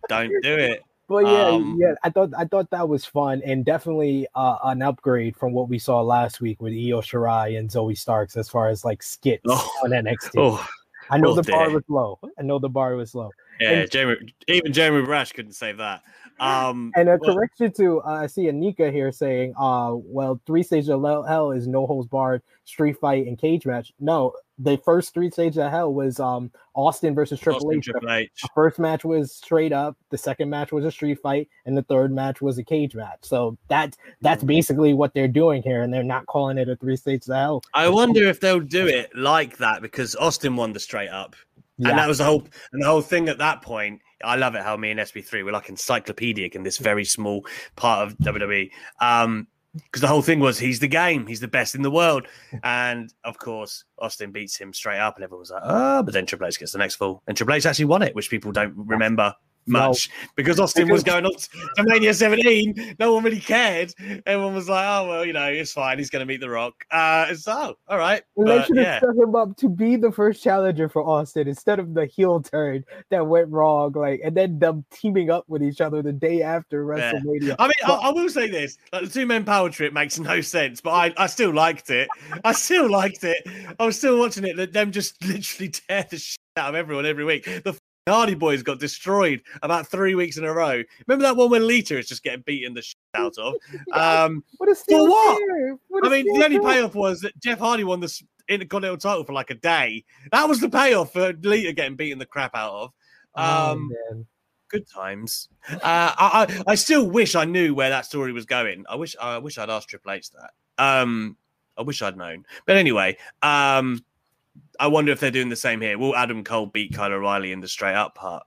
Don't do it. But yeah, um, yeah, I thought I thought that was fun and definitely uh, an upgrade from what we saw last week with Io Shirai and Zoey Starks as far as like skits oh, on NXT. Oh, I know oh, the dear. bar was low. I know the bar was low. Yeah, and, Jeremy, even Jeremy Borash couldn't save that. Um, and a correction to uh, I see Anika here saying, uh, well, three stages of hell is no holds barred, street fight, and cage match. No, the first three stages of hell was um Austin versus Triple H. Triple H. The first match was straight up. The second match was a street fight, and the third match was a cage match. So that that's mm. basically what they're doing here, and they're not calling it a three stages of hell. I wonder if they'll do it like that because Austin won the straight up Yeah. And that was the whole and the whole thing at that point. I love it how me and SB3 were like encyclopedic in this very small part of WWE. Um, because the whole thing was he's the game, he's the best in the world, and of course Austin beats him straight up, and everyone was like, "Oh!" But then Triple H gets the next fall, and Triple H actually won it, which people don't remember No. much because Austin was going on to Mania 17. No one really cared. Everyone was like, "Oh well, you know, it's fine. He's going to meet The Rock." Uh, so all right, And they should have yeah. set him up to be the first challenger for Austin instead of the heel turn that went wrong. Like, and then them teaming up with each other the day after Yeah. WrestleMania. I mean, I, But- I will say this: like the two men power trip makes no sense, but I, I still liked it. I still liked it. I was still watching it. Them just literally tear the shit out of everyone every week. The Hardy Boys got destroyed about three weeks in a row. Remember that one when Lita is just getting beaten the shit out of? Um, what a steal what? What a I mean, the only payoff was that Jeff Hardy won the Intercontinental title for like a day. That was the payoff for Lita getting beaten the crap out of. Oh, Um, man. good times. Uh, I, I I still wish I knew where that story was going. I wish I wish I'd asked Triple H that. Um, I wish I'd known. But anyway, um, I wonder if they're doing the same here. Will Adam Cole beat Kyle O'Reilly in the straight up part?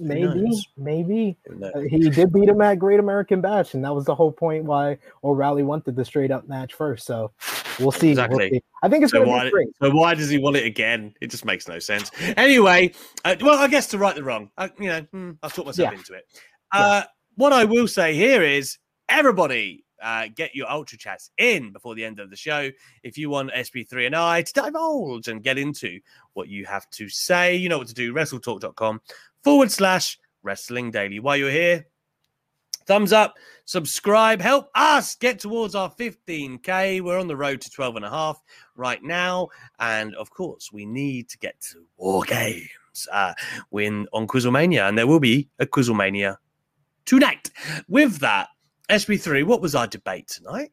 maybe, maybe. Uh, he did beat him at Great American Bash, and that was the whole point why O'Reilly wanted the straight up match first. So we'll see. we'll Exactly. see. I think it's So going to why, be great. so why does he want it again? It just makes no sense. Anyway, uh, well, I guess to right the wrong, I, you know, hmm, I've talked myself Yeah. into it. Uh, What I will say here is, everybody, uh, get your ultra chats in before the end of the show. If you want SB3 and I to divulge and get into what you have to say, you know what to do. WrestleTalk.com forward slash Wrestling Daily. While you're here, thumbs up, subscribe, help us get towards our 15k. We're on the road to 12 and a half right now, and of course, we need to get to War Games. Uh, win on Quizzlemania, and there will be a Quizzlemania tonight. With that, SB3, what was our debate tonight?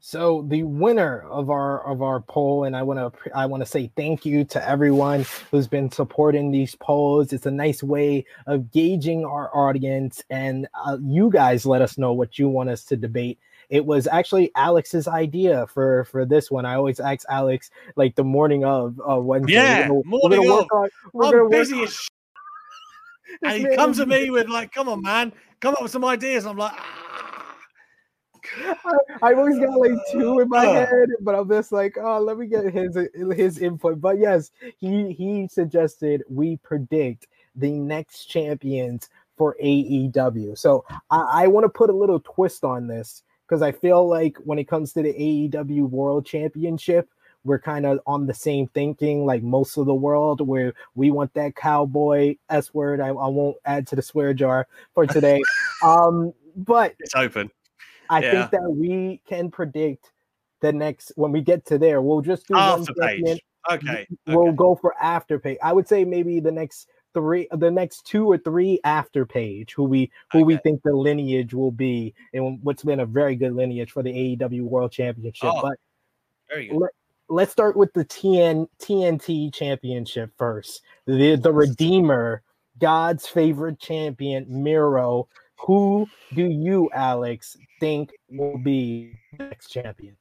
So the winner of our of our poll, and I want to I want to say thank you to everyone who's been supporting these polls. It's a nice way of gauging our audience, and uh, you guys let us know what you want us to debate. It was actually Alex's idea for for this one. I always ask Alex like the morning of uh, Wednesday. Yeah, we're gonna, we're work of. on. We're I'm busy as sh- and he comes at me with like, "Come on, man, come up with some ideas." I'm like, ah. I, I've always got like two in my head, but I'm just like, oh, let me get his his input. But yes, he he suggested we predict the next champions for AEW. So I, I want to put a little twist on this because I feel like when it comes to the AEW World Championship, we're kind of on the same thinking, like most of the world, where we want that cowboy S word. I, I won't add to the swear jar for today. um, but it's open. I Yeah. think that we can predict the next when we get to there. We'll just do one After champion. page. Okay. We'll okay. go for after page. I would say maybe the next three, the next two or three after page, who we who we think the lineage will be, and what's been a very good lineage for the AEW World Championship. Oh, but Very good. let, let's start with the TN, TNT Championship first. The the Redeemer, God's favorite champion, Miro. Who do you, Alex, think will be next champion?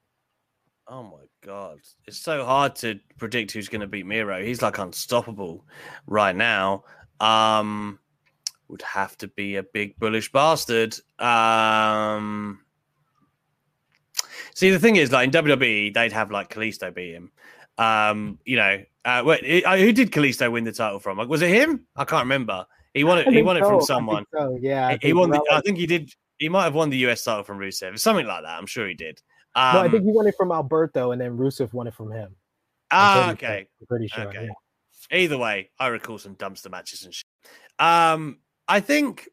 Oh my god, it's so hard to predict who's going to beat Miro. He's like unstoppable right now. Um, would have to be a big bullish bastard. Um, see, the thing is, like in WWE, they'd have like Kalisto beat him. Um, you know, uh, wait, who did Kalisto win the title from? Like, was it him? I can't remember. He won it. He won it so, I from someone. so, Yeah, I He- he won. The, I think he did. He might have won the US title from Rusev, something like that. I'm sure he did. Um, no, I think he won it from Alberto, and then Rusev won it from him. I'm ah, sure- okay. I'm pretty sure. Okay. yeah. Either way, I recall some dumpster matches and shit. Um, I think.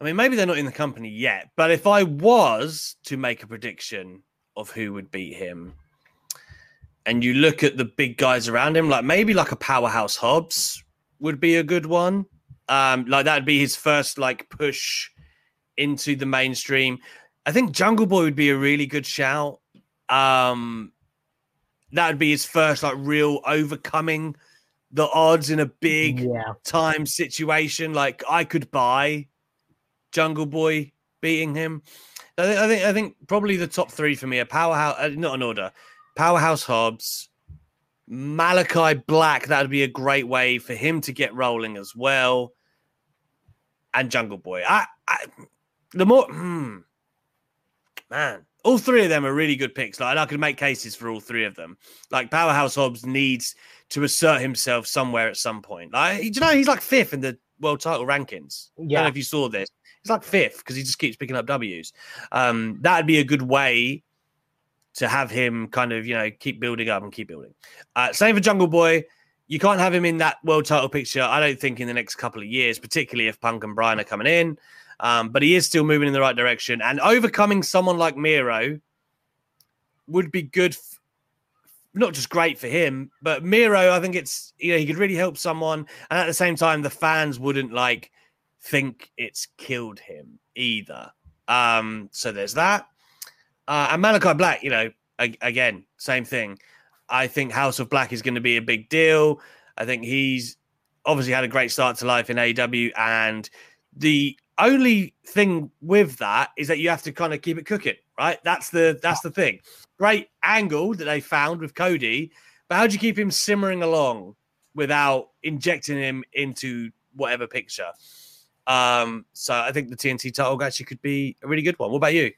I mean, maybe they're not in the company yet, but if I was to make a prediction of who would beat him, and you look at the big guys around him, like maybe like a powerhouse Hobbs would be a good one. Um, like that'd be his first like push into the mainstream. I think Jungle Boy would be a really good shout. Um, that would be his first like real overcoming the odds in a big Yeah, time situation. Like I could buy Jungle Boy beating him. I think I think, I think probably the top three for me are powerhouse. Uh, not an order. Powerhouse Hobbs, Malakai Black, that would be a great way for him to get rolling as well. And Jungle Boy. I, I the more hmm, man, all three of them are really good picks. Like I could make cases for all three of them. Like Powerhouse Hobbs needs to assert himself somewhere at some point. Like you know, he's like fifth in the world title rankings. Yeah. I don't know if you saw this. He's like fifth because he just keeps picking up W's. Um, that'd be a good way to have him kind of, you know, keep building up and keep building. Uh, same for Jungle Boy. You can't have him in that world title picture, I don't think, in the next couple of years, particularly if Punk and Bryan are coming in. Um, but he is still moving in the right direction. And overcoming someone like Miro would be good, f- not just great for him, but Miro, I think it's, you know, he could really help someone. And at the same time, the fans wouldn't like think it's killed him either. Um, so there's that. Uh, and Malakai Black, you know, again, same thing. I think House of Black is going to be a big deal. I think he's obviously had a great start to life in AEW, and the only thing with that is that you have to kind of keep it cooking, right? That's the that's the thing. Great angle that they found with Cody, but how do you keep him simmering along without injecting him into whatever picture? Um, so I think the TNT title actually could be a really good one. What about you?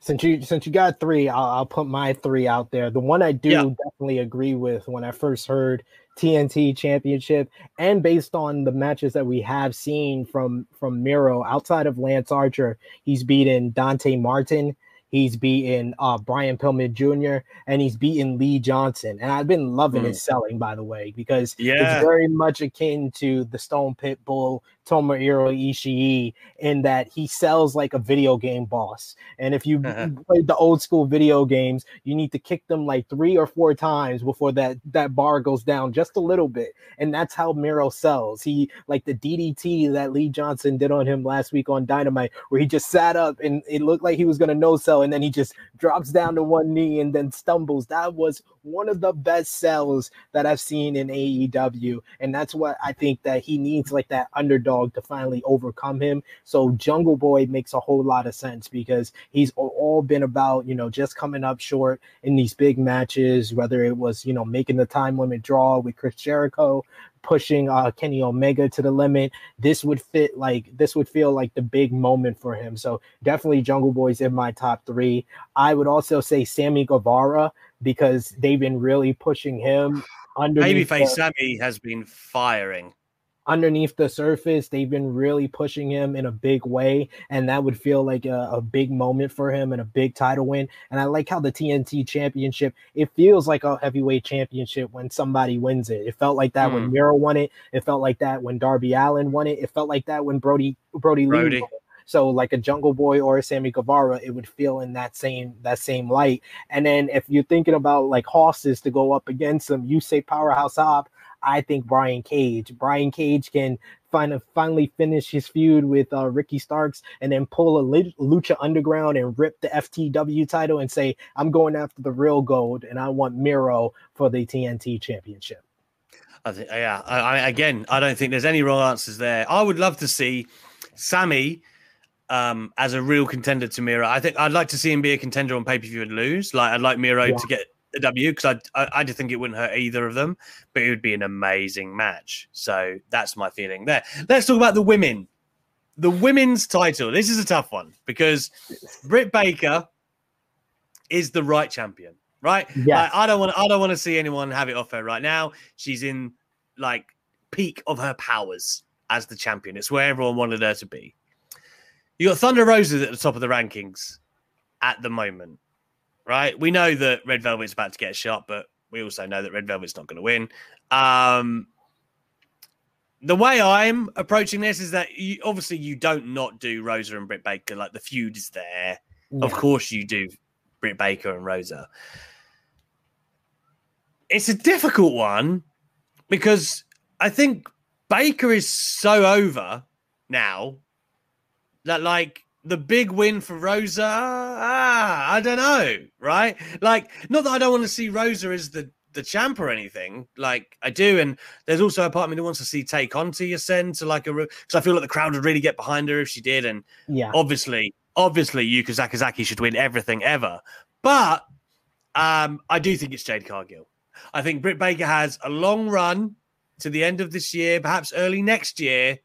Since you since you got three, I'll, I'll, put my three out there. The one I do yeah. definitely agree with when I first heard TNT Championship, and based on the matches that we have seen from from Miro outside of Lance Archer, he's beaten Dante Martin, He's beaten uh, Brian Pillman Jr. and he's beaten Lee Johnson. And I've been loving mm. his selling, by the way, because yeah. it's very much akin to the Stone Pit Bull Tomohiro Ishii in that he sells like a video game boss. And if you uh-huh. played the old school video games, you need to kick them like three or four times before that that bar goes down just a little bit. And that's how Miro sells. He like the DDT that Lee Johnson did on him last week on Dynamite, where he just sat up and it looked like he was gonna no sell, and then he just drops down to one knee and then stumbles. That was one of the best sells that I've seen in AEW. And that's what I think that he needs like that underdog to finally overcome him. So Jungle Boy makes a whole lot of sense because he's all been about, you know, just coming up short in these big matches, whether it was, you know, making the time limit draw with Chris Jericho, pushing uh, Kenny Omega to the limit. This would fit like this would feel like the big moment for him. So definitely Jungle Boy's in my top three. I would also say Sammy Guevara because they've been really pushing him under. Babyface Sammy has been firing underneath the surface, they've been really pushing him in a big way, and that would feel like a, a, big moment for him and a big title win. And I like how the TNT Championship it feels like a heavyweight championship when somebody wins it. It felt like that mm. when hmm. Miro won it. It felt like that when Darby Allin won it. It felt like that when Brody Brody, Brody. Lee. So like a Jungle Boy or a Sammy Guevara, it would feel in that same that same light. And then if you're thinking about like horses to go up against them, you say Powerhouse Hobbs. I think Brian Cage. Brian Cage can find finally finish his feud with uh, Ricky Starks and then pull a Lucha Underground and rip the FTW title and say, I'm going after the real gold and I want Miro for the TNT championship. I think, yeah, I, I, again, I don't think there's any wrong answers there. I would love to see Sammy um, as a real contender to Miro. I think I'd like to see him be a contender on pay per view and lose. Like I'd like Miro yeah. to get a W because I, I I just think it wouldn't hurt either of them, but it would be an amazing match. So that's my feeling there. Let's talk about the women. The women's title. This is a tough one because Britt Baker is the right champion, right? Yeah. Like, I don't want I don't want to see anyone have it off her right now. She's in like peak of her powers as the champion. It's where everyone wanted her to be. You got Thunder Rosa's at the top of the rankings at the moment right? We know that Red Velvet's about to get shot, but we also know that Red Velvet's not going to win. Um, the way I'm approaching this is that you, obviously you don't not do Rosa and Britt Baker. Like the feud is there. Yeah. Of course you do Britt Baker and Rosa. It's a difficult one because I think Baker is so over now that like the big win for Rosa, ah, I don't know, right? Like, not that I don't want to see Rosa as the the champ or anything. Like I do, and there's also a part of me that wants to see Tay Conti ascend to like a because I feel like the crowd would really get behind her if she did. And yeah, obviously, obviously, Yuka Sakazaki should win everything ever. But um, I do think it's Jade Cargill. I think Britt Baker has a long run to the end of this year, perhaps early next year,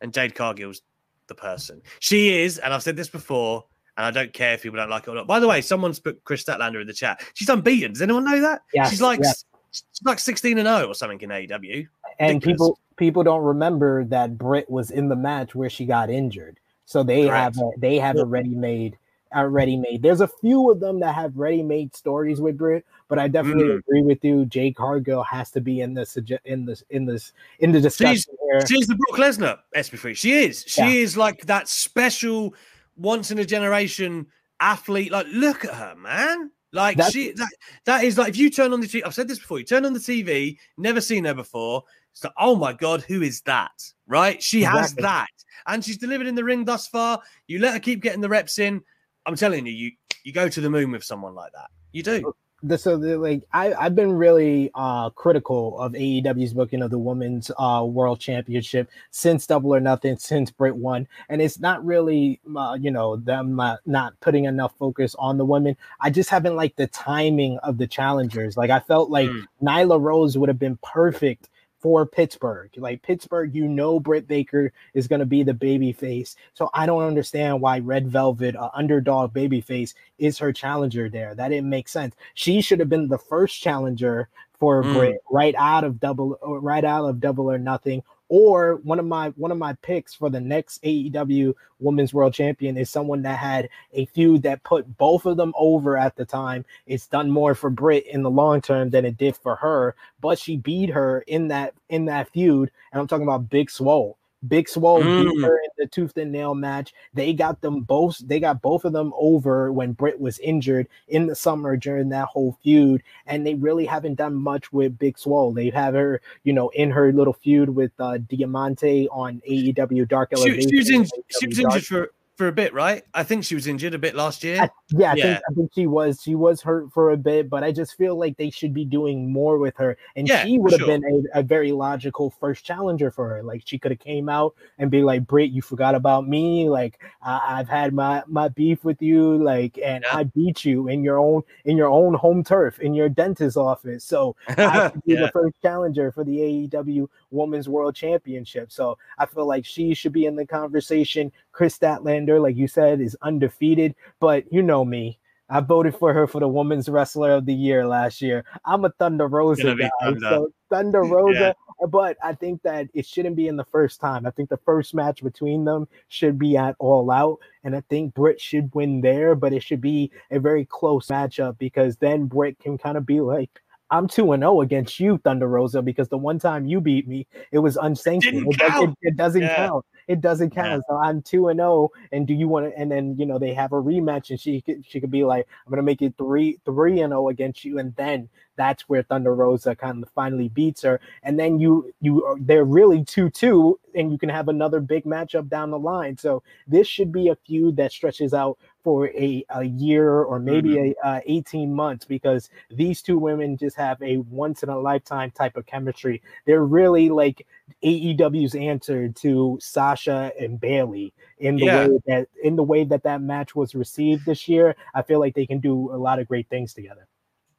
and Jade Cargill's the person. She is, and I've said this before, and I don't care if people don't like it or not. By the way, someone's put Kris Statlander in the chat. She's unbeaten. Does anyone know that? Yes, she's like yes. she's like 16 and 0 or something in AEW. and people people don't remember that Britt was in the match where she got injured. So they Correct. have a, they have a ready made a ready made. There's a few of them that have ready made stories with Britt, but I definitely Mm. agree with you. Jade Cargill has to be in this in this in this in the discussion here. She's the Brock Lesnar SB3. She is. She Yeah. is like that special, once in a generation athlete. Like, look at her, man. Like That's- she that that is like if you turn on the TV, I've said this before, you turn on the TV, never seen her before. It's like, oh my god, who is that? Right? She has that. And she's delivered in the ring thus far. You let her keep getting the reps in. I'm telling you, you you go to the moon with someone like that. You do. the, so the, like I, I've been really uh critical of AEW's booking of the women's uh world championship since Double or Nothing, since Britt won, and it's not really uh, you know them uh, not putting enough focus on the women. I just haven't liked the timing of the challengers. Like I felt like Mm. Nyla Rose would have been perfect for Pittsburgh. Like Pittsburgh, you know Britt Baker is going to be the baby face. So I don't understand why Red Velvet, uh, underdog baby face, is her challenger there. That didn't make sense. She should have been the first challenger for Mm. Britt right out of double or right out of double or nothing. Or one of my one of my picks for the next AEW Women's World Champion is someone that had a feud that put both of them over at the time. It's done more for Britt in the long term than it did for her, but she beat her in that in that feud. And I'm talking about Big Swole. Big Swole beat Mm. her in the tooth and nail match. They got them both. They got both of them over when Britt was injured in the summer during that whole feud, and they really haven't done much with Big Swole. They have her, you know, in her little feud with uh, Diamante on AEW Dark She, Elevation. she was in, she was injured for, for a bit, right? I think she was injured a bit last year. I- yeah, I Yeah. think I think she was she was hurt for a bit, but I just feel like they should be doing more with her, and Yeah, she would have sure. been a, a very logical first challenger for her. Like she could have came out and be like, "Britt, you forgot about me. Like I I've had my my beef with you, like, and Yeah. I beat you in your own in your own home turf in your dentist's office. So I should be the first challenger for the AEW Women's World Championship. So I feel like she should be in the conversation. Kris Statlander, like you said, is undefeated, but you know me. I voted for her for the Women's Wrestler of the Year last year. I'm a Thunder Rosa guy. Thunder. So Thunder Rosa, but I think that it shouldn't be in the first time. I think the first match between them should be at All Out, and I think Britt should win there, but it should be a very close matchup because then Britt can kind of be like, I'm 2 and 0 against you, Thunder Rosa, because the one time you beat me, it was unsanctioned. It, does, it, it doesn't Yeah. count. It doesn't count. So I'm 2 and 0 and do you want to and then you know they have a rematch and she could she could be like I'm going to make it 3 3 and 0 against you and then that's where Thunder Rosa kind of finally beats her and then you you are- they're really 2-2 and you can have another big matchup down the line. So this should be a feud that stretches out for a, a year or maybe a uh, 18 months because these two women just have a once in a lifetime type of chemistry. They're really like AEW's answer to Sasha and Bailey in the Yeah. way that in the way that that match was received this year. I feel like they can do a lot of great things together.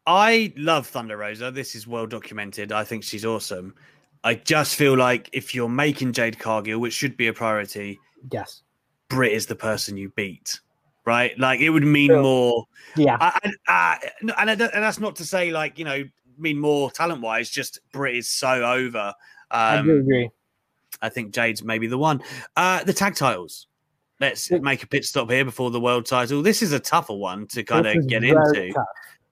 I love Thunder Rosa. This is well documented. I think she's awesome. I just feel like if you're making Jade Cargill, which should be a priority, Yes. Britt is the person you beat, right? Like it would mean Sure. more. Yeah. I, I, I, and, and that's not to say like you know mean more talent wise. Just Britt is so over. I Um, do agree. I think Jade's maybe the one. Uh, the tag titles. Let's make a pit stop here before the world title. This is a tougher one to kind This of get into. tough.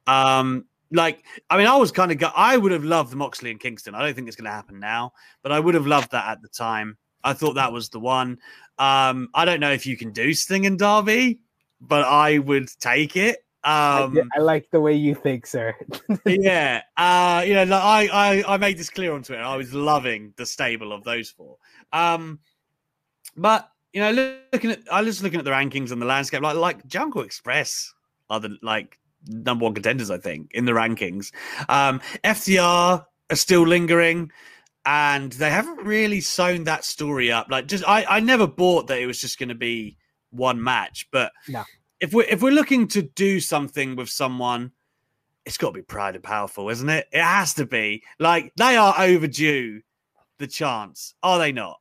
Um, like, I mean, I was kind of, go- I would have loved Moxley and Kingston. I don't think it's going to happen now, but I would have loved that at the time. I thought that was the one. Um, I don't know if you can do Sting and Darby, but I would take it. I, Um, di- I like the way you think, sir. yeah, uh, you know, like, I, I I made this clear on Twitter. I was loving the stable of those four. Um, but you know, look- looking at I was looking at the rankings and the landscape, like like Jungle Express are the like number one contenders, I think, in the rankings. Um, FTR are still lingering. And they haven't really sewn that story up. Like, just I, I never bought that it was just going to be one match. But No. if we're if we're looking to do something with someone, it's got to be Pride and Powerful, isn't it? It has to be. Like they are overdue the chance, are they not?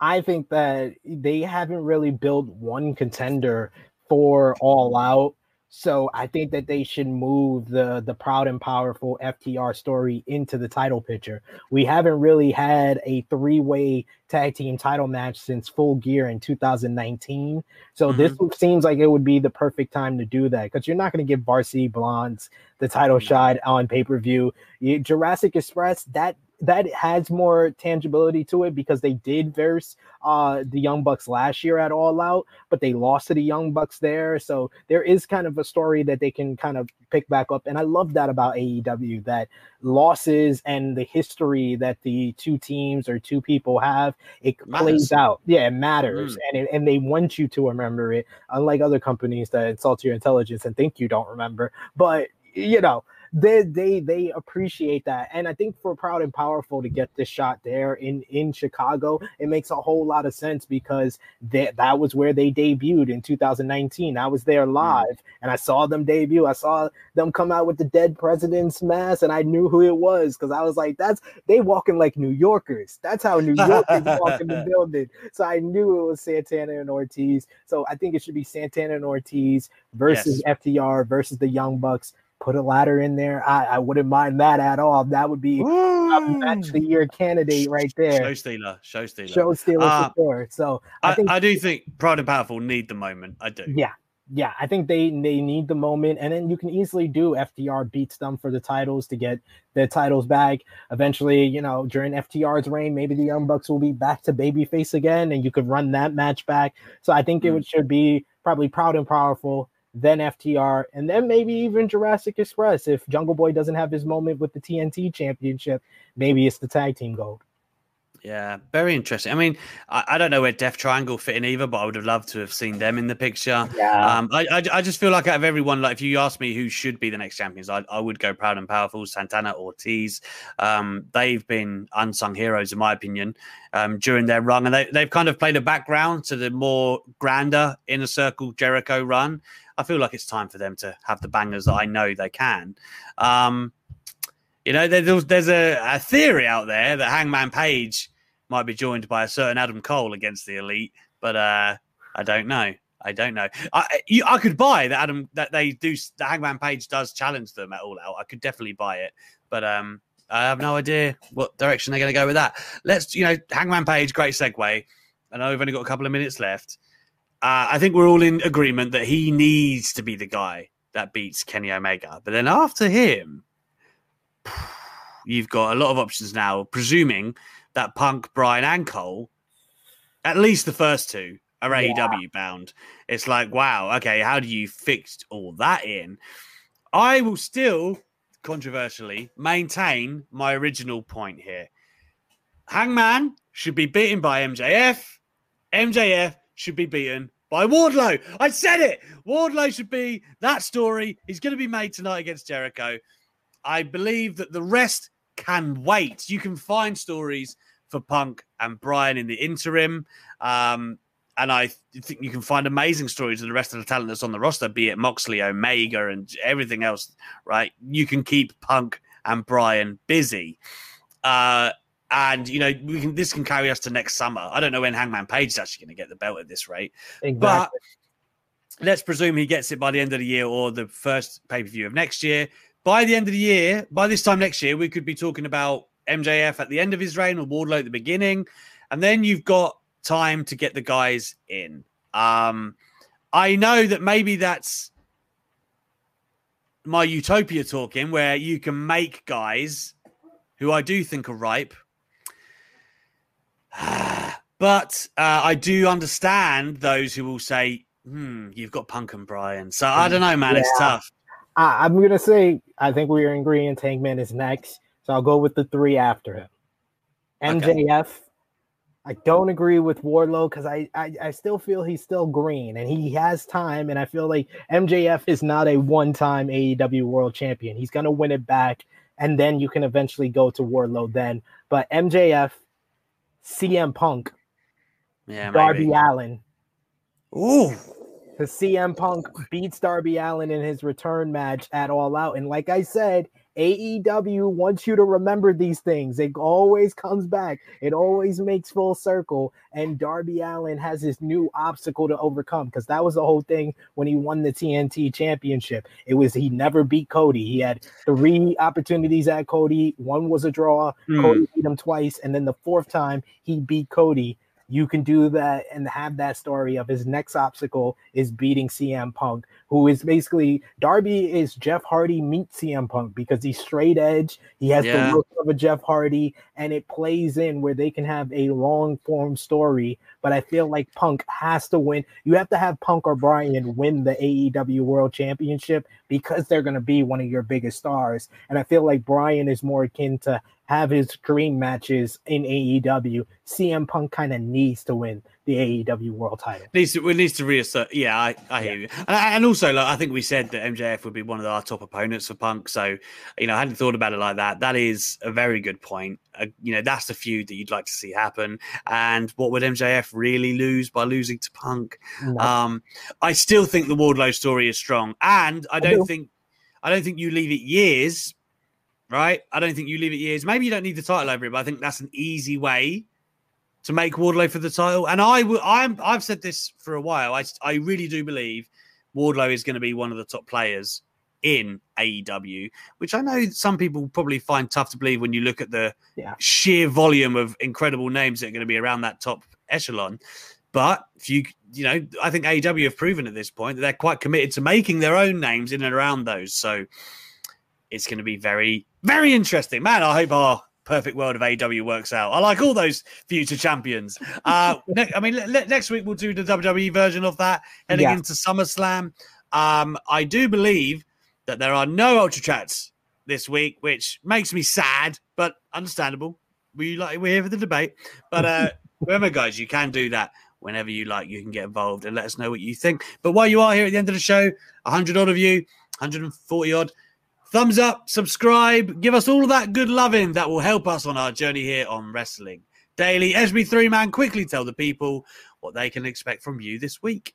I think that they haven't really built one contender for All Out. So I think that they should move the the proud and powerful FTR story into the title picture. We haven't really had a three-way tag team title match since Full Gear in 2019. So mm-hmm. this seems like it would be the perfect time to do that because you're not going to give Varsity Blondes the title shot on pay-per-view. Jurassic Express that that has more tangibility to it because they did verse uh the Young Bucks last year at All Out, but they lost to the Young Bucks there. So there is kind of a story that they can kind of pick back up. And I love that about AEW that losses and the history that the two teams or two people have, it matters. plays out. Yeah, it matters. Mm. And it, and they want you to remember it, unlike other companies that insult your intelligence and think you don't remember. But you know, they they they appreciate that and i think for proud and powerful to get this shot there in in chicago it makes a whole lot of sense because that that was where they debuted in 2019 i was there mm. live mm. and i saw them debut i saw them come out with the dead president's mask and i knew who it was because i was like that's they walking like new yorkers that's how new yorkers walk in the building so i knew it was santana and ortiz so i think it should be santana and ortiz versus yes. ftr versus the young bucks put a ladder in there. I, I wouldn't mind that at all. That would be a match the year candidate right there. Show stealer, show stealer, show stealer uh, for sure. So I, I, think I do think Proud and Powerful need the moment. I do. Yeah, yeah. I think they they need the moment, and then you can easily do FTR beats them for the titles to get their titles back. Eventually, you know, during FTR's reign, maybe the Young Bucks will be back to babyface again, and you could run that match back. So I think mm. it should be probably Proud and Powerful then FTR, and then maybe even Jurassic Express. If Jungle Boy doesn't have his moment with the TNT Championship, maybe it's the tag team gold. Yeah, very interesting. I mean, I, I, don't know where Death Triangle fit in either, but I would have loved to have seen them in the picture. Yeah. Um, I, I, I just feel like out of everyone, like if you ask me who should be the next champions, I, I would go Proud and Powerful, Santana, Ortiz. Um, they've been unsung heroes, in my opinion, um, during their run, and they, they've kind of played a background to the more grander inner circle Jericho run. I feel like it's time for them to have the bangers that I know they can. Um, you know, there's there's a, a, theory out there that Hangman Page might be joined by a certain Adam Cole against the Elite, but uh, I don't know. I don't know. I you, I could buy that Adam that they do. The Hangman Page does challenge them at all out. I could definitely buy it, but um, I have no idea what direction they're going to go with that. Let's you know, Hangman Page, great segue. I know we've only got a couple of minutes left uh, I think we're all in agreement that he needs to be the guy that beats Kenny Omega. But then after him, you've got a lot of options now, presuming that Punk, Bryan, and Cole, at least the first two, are yeah. AEW bound. It's like, wow, okay, how do you fix all that in? I will still, controversially, maintain my original point here. Hangman should be beaten by MJF. MJF should be beaten by Wardlow. I said it. Wardlow should be that story. He's going to be made tonight against Jericho. I believe that the rest can wait. You can find stories for Punk and Bryan in the interim. Um, and I think you can find amazing stories of the rest of the talent that's on the roster, be it Moxley, Omega, and everything else, right? You can keep Punk and Bryan busy. Uh, and you know we can this can carry us to next summer. I don't know when Hangman Page is actually going to get the belt at this rate, exactly. but let's presume he gets it by the end of the year or the first pay per view of next year. By the end of the year, by this time next year, we could be talking about MJF at the end of his reign or Wardlow at the beginning, and then you've got time to get the guys in. Um, I know that maybe that's my utopia talking, where you can make guys who I do think are ripe but uh, I do understand those who will say, hmm, you've got Punk and Bryan. So I don't know, man. Yeah. It's tough. I, am going to say, I think we are in agreement. Hangman is next. So I'll go with the three after him. MJF. Okay. I don't agree with Wardlow because I, I, I still feel he's still green and he has time. And I feel like MJF is not a one time AEW world champion. He's going to win it back. And then you can eventually go to Wardlow then. But MJF, CM Punk, yeah, Darby maybe. Allin. Ooh. Because CM Punk beats Darby Allin in his return match at All Out. And like I said, AEW wants you to remember these things. It always comes back. It always makes full circle. And Darby Allin has this new obstacle to overcome because that was the whole thing when he won the TNT championship. It was he never beat Cody. He had three opportunities at Cody. One was a draw. Mm. Cody beat him twice. And then the fourth time he beat Cody you can do that and have that story of his next obstacle is beating CM Punk, who is basically Darby is Jeff Hardy meets CM Punk because he's straight edge. He has Yeah. the look of a Jeff Hardy, and it plays in where they can have a long form story. But I feel like Punk has to win. You have to have Punk or Bryan win the AEW World Championship because they're going to be one of your biggest stars. And I feel like Bryan is more akin to have his dream matches in AEW. CM Punk kind of needs to win the AEW World Title. Needs to, we needs to reassert. Yeah, I, I hear you. And, and also, like, I think we said that MJF would be one of our top opponents for Punk. So, you know, I hadn't thought about it like that. That is a very good point. Uh, you know, that's the feud that you'd like to see happen. And what would MJF really lose by losing to Punk? No. Um, I still think the Wardlow story is strong, and I don't do. think I don't think you leave it years, right? I don't think you leave it years. Maybe you don't need the title over it, but I think that's an easy way to make Wardlow for the title. And I will. I'm. I've said this for a while. I I really do believe Wardlow is going to be one of the top players in AEW, which I know some people probably find tough to believe when you look at the Yeah. sheer volume of incredible names that are going to be around that top echelon. But if you, you know, I think AEW have proven at this point that they're quite committed to making their own names in and around those. So it's going to be very, very interesting. Man, I hope our perfect world of AEW works out. I like all those future champions. Uh, ne- I mean, le- next week we'll do the WWE version of that heading Yeah. into SummerSlam. Um, I do believe that there are no Ultra Chats this week, which makes me sad, but understandable. We like we're here for the debate. But uh, remember, guys, you can do that whenever you like. You can get involved and let us know what you think. But while you are here at the end of the show, 100 odd of you, 140 odd, thumbs up, subscribe, give us all that good loving that will help us on our journey here on Wrestling Daily. SB3 Man, quickly tell the people what they can expect from you this week.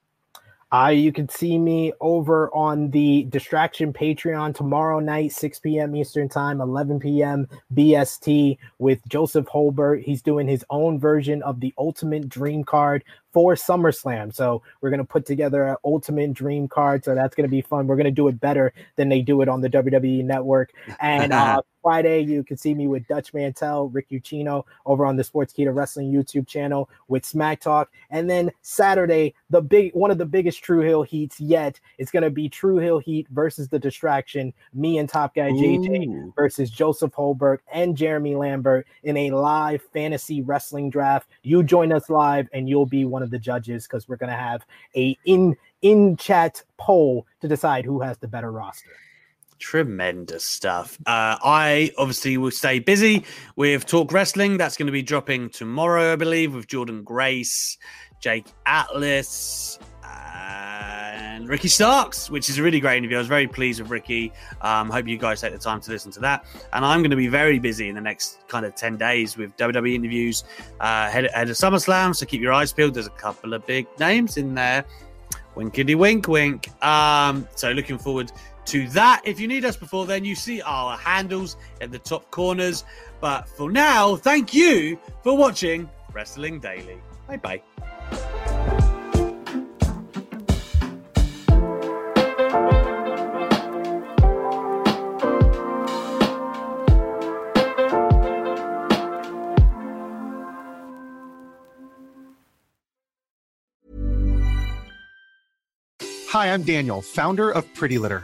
Uh, you can see me over on the Distraction Patreon tomorrow night, 6 p.m. Eastern Time, 11 p.m. BST with Joseph Holbert. He's doing his own version of the Ultimate Dream Card for SummerSlam. So we're going to put together an Ultimate Dream Card. So that's going to be fun. We're going to do it better than they do it on the WWE Network. And uh, Friday, you can see me with Dutch Mantell, Rick Ucchino over on the Sportskeeda Wrestling YouTube channel with Smack Talk. And then Saturday, the big one of the biggest True Hill heats yet. It's going to be True Hill Heat versus the Distraction. Me and Top Guy JJ Ooh. versus Joseph Holberg and Jeremy Lambert in a live fantasy wrestling draft. You join us live, and you'll be one of the judges because we're going to have a in in chat poll to decide who has the better roster. Tremendous stuff. Uh, I obviously will stay busy with Talk Wrestling. That's going to be dropping tomorrow, I believe, with Jordynne Grace, Jake Atlas, and Ricky Starks, which is a really great interview. I was very pleased with Ricky. Um, hope you guys take the time to listen to that. And I'm going to be very busy in the next kind of 10 days with WWE interviews uh, ahead, ahead of SummerSlam. So keep your eyes peeled. There's a couple of big names in there. Winkety wink wink. Um, so looking forward to that. If you need us before then, you see our handles in the top corners. But for now, thank you for watching Wrestling Daily. Bye bye. Hi, I'm Daniel, founder of Pretty Litter.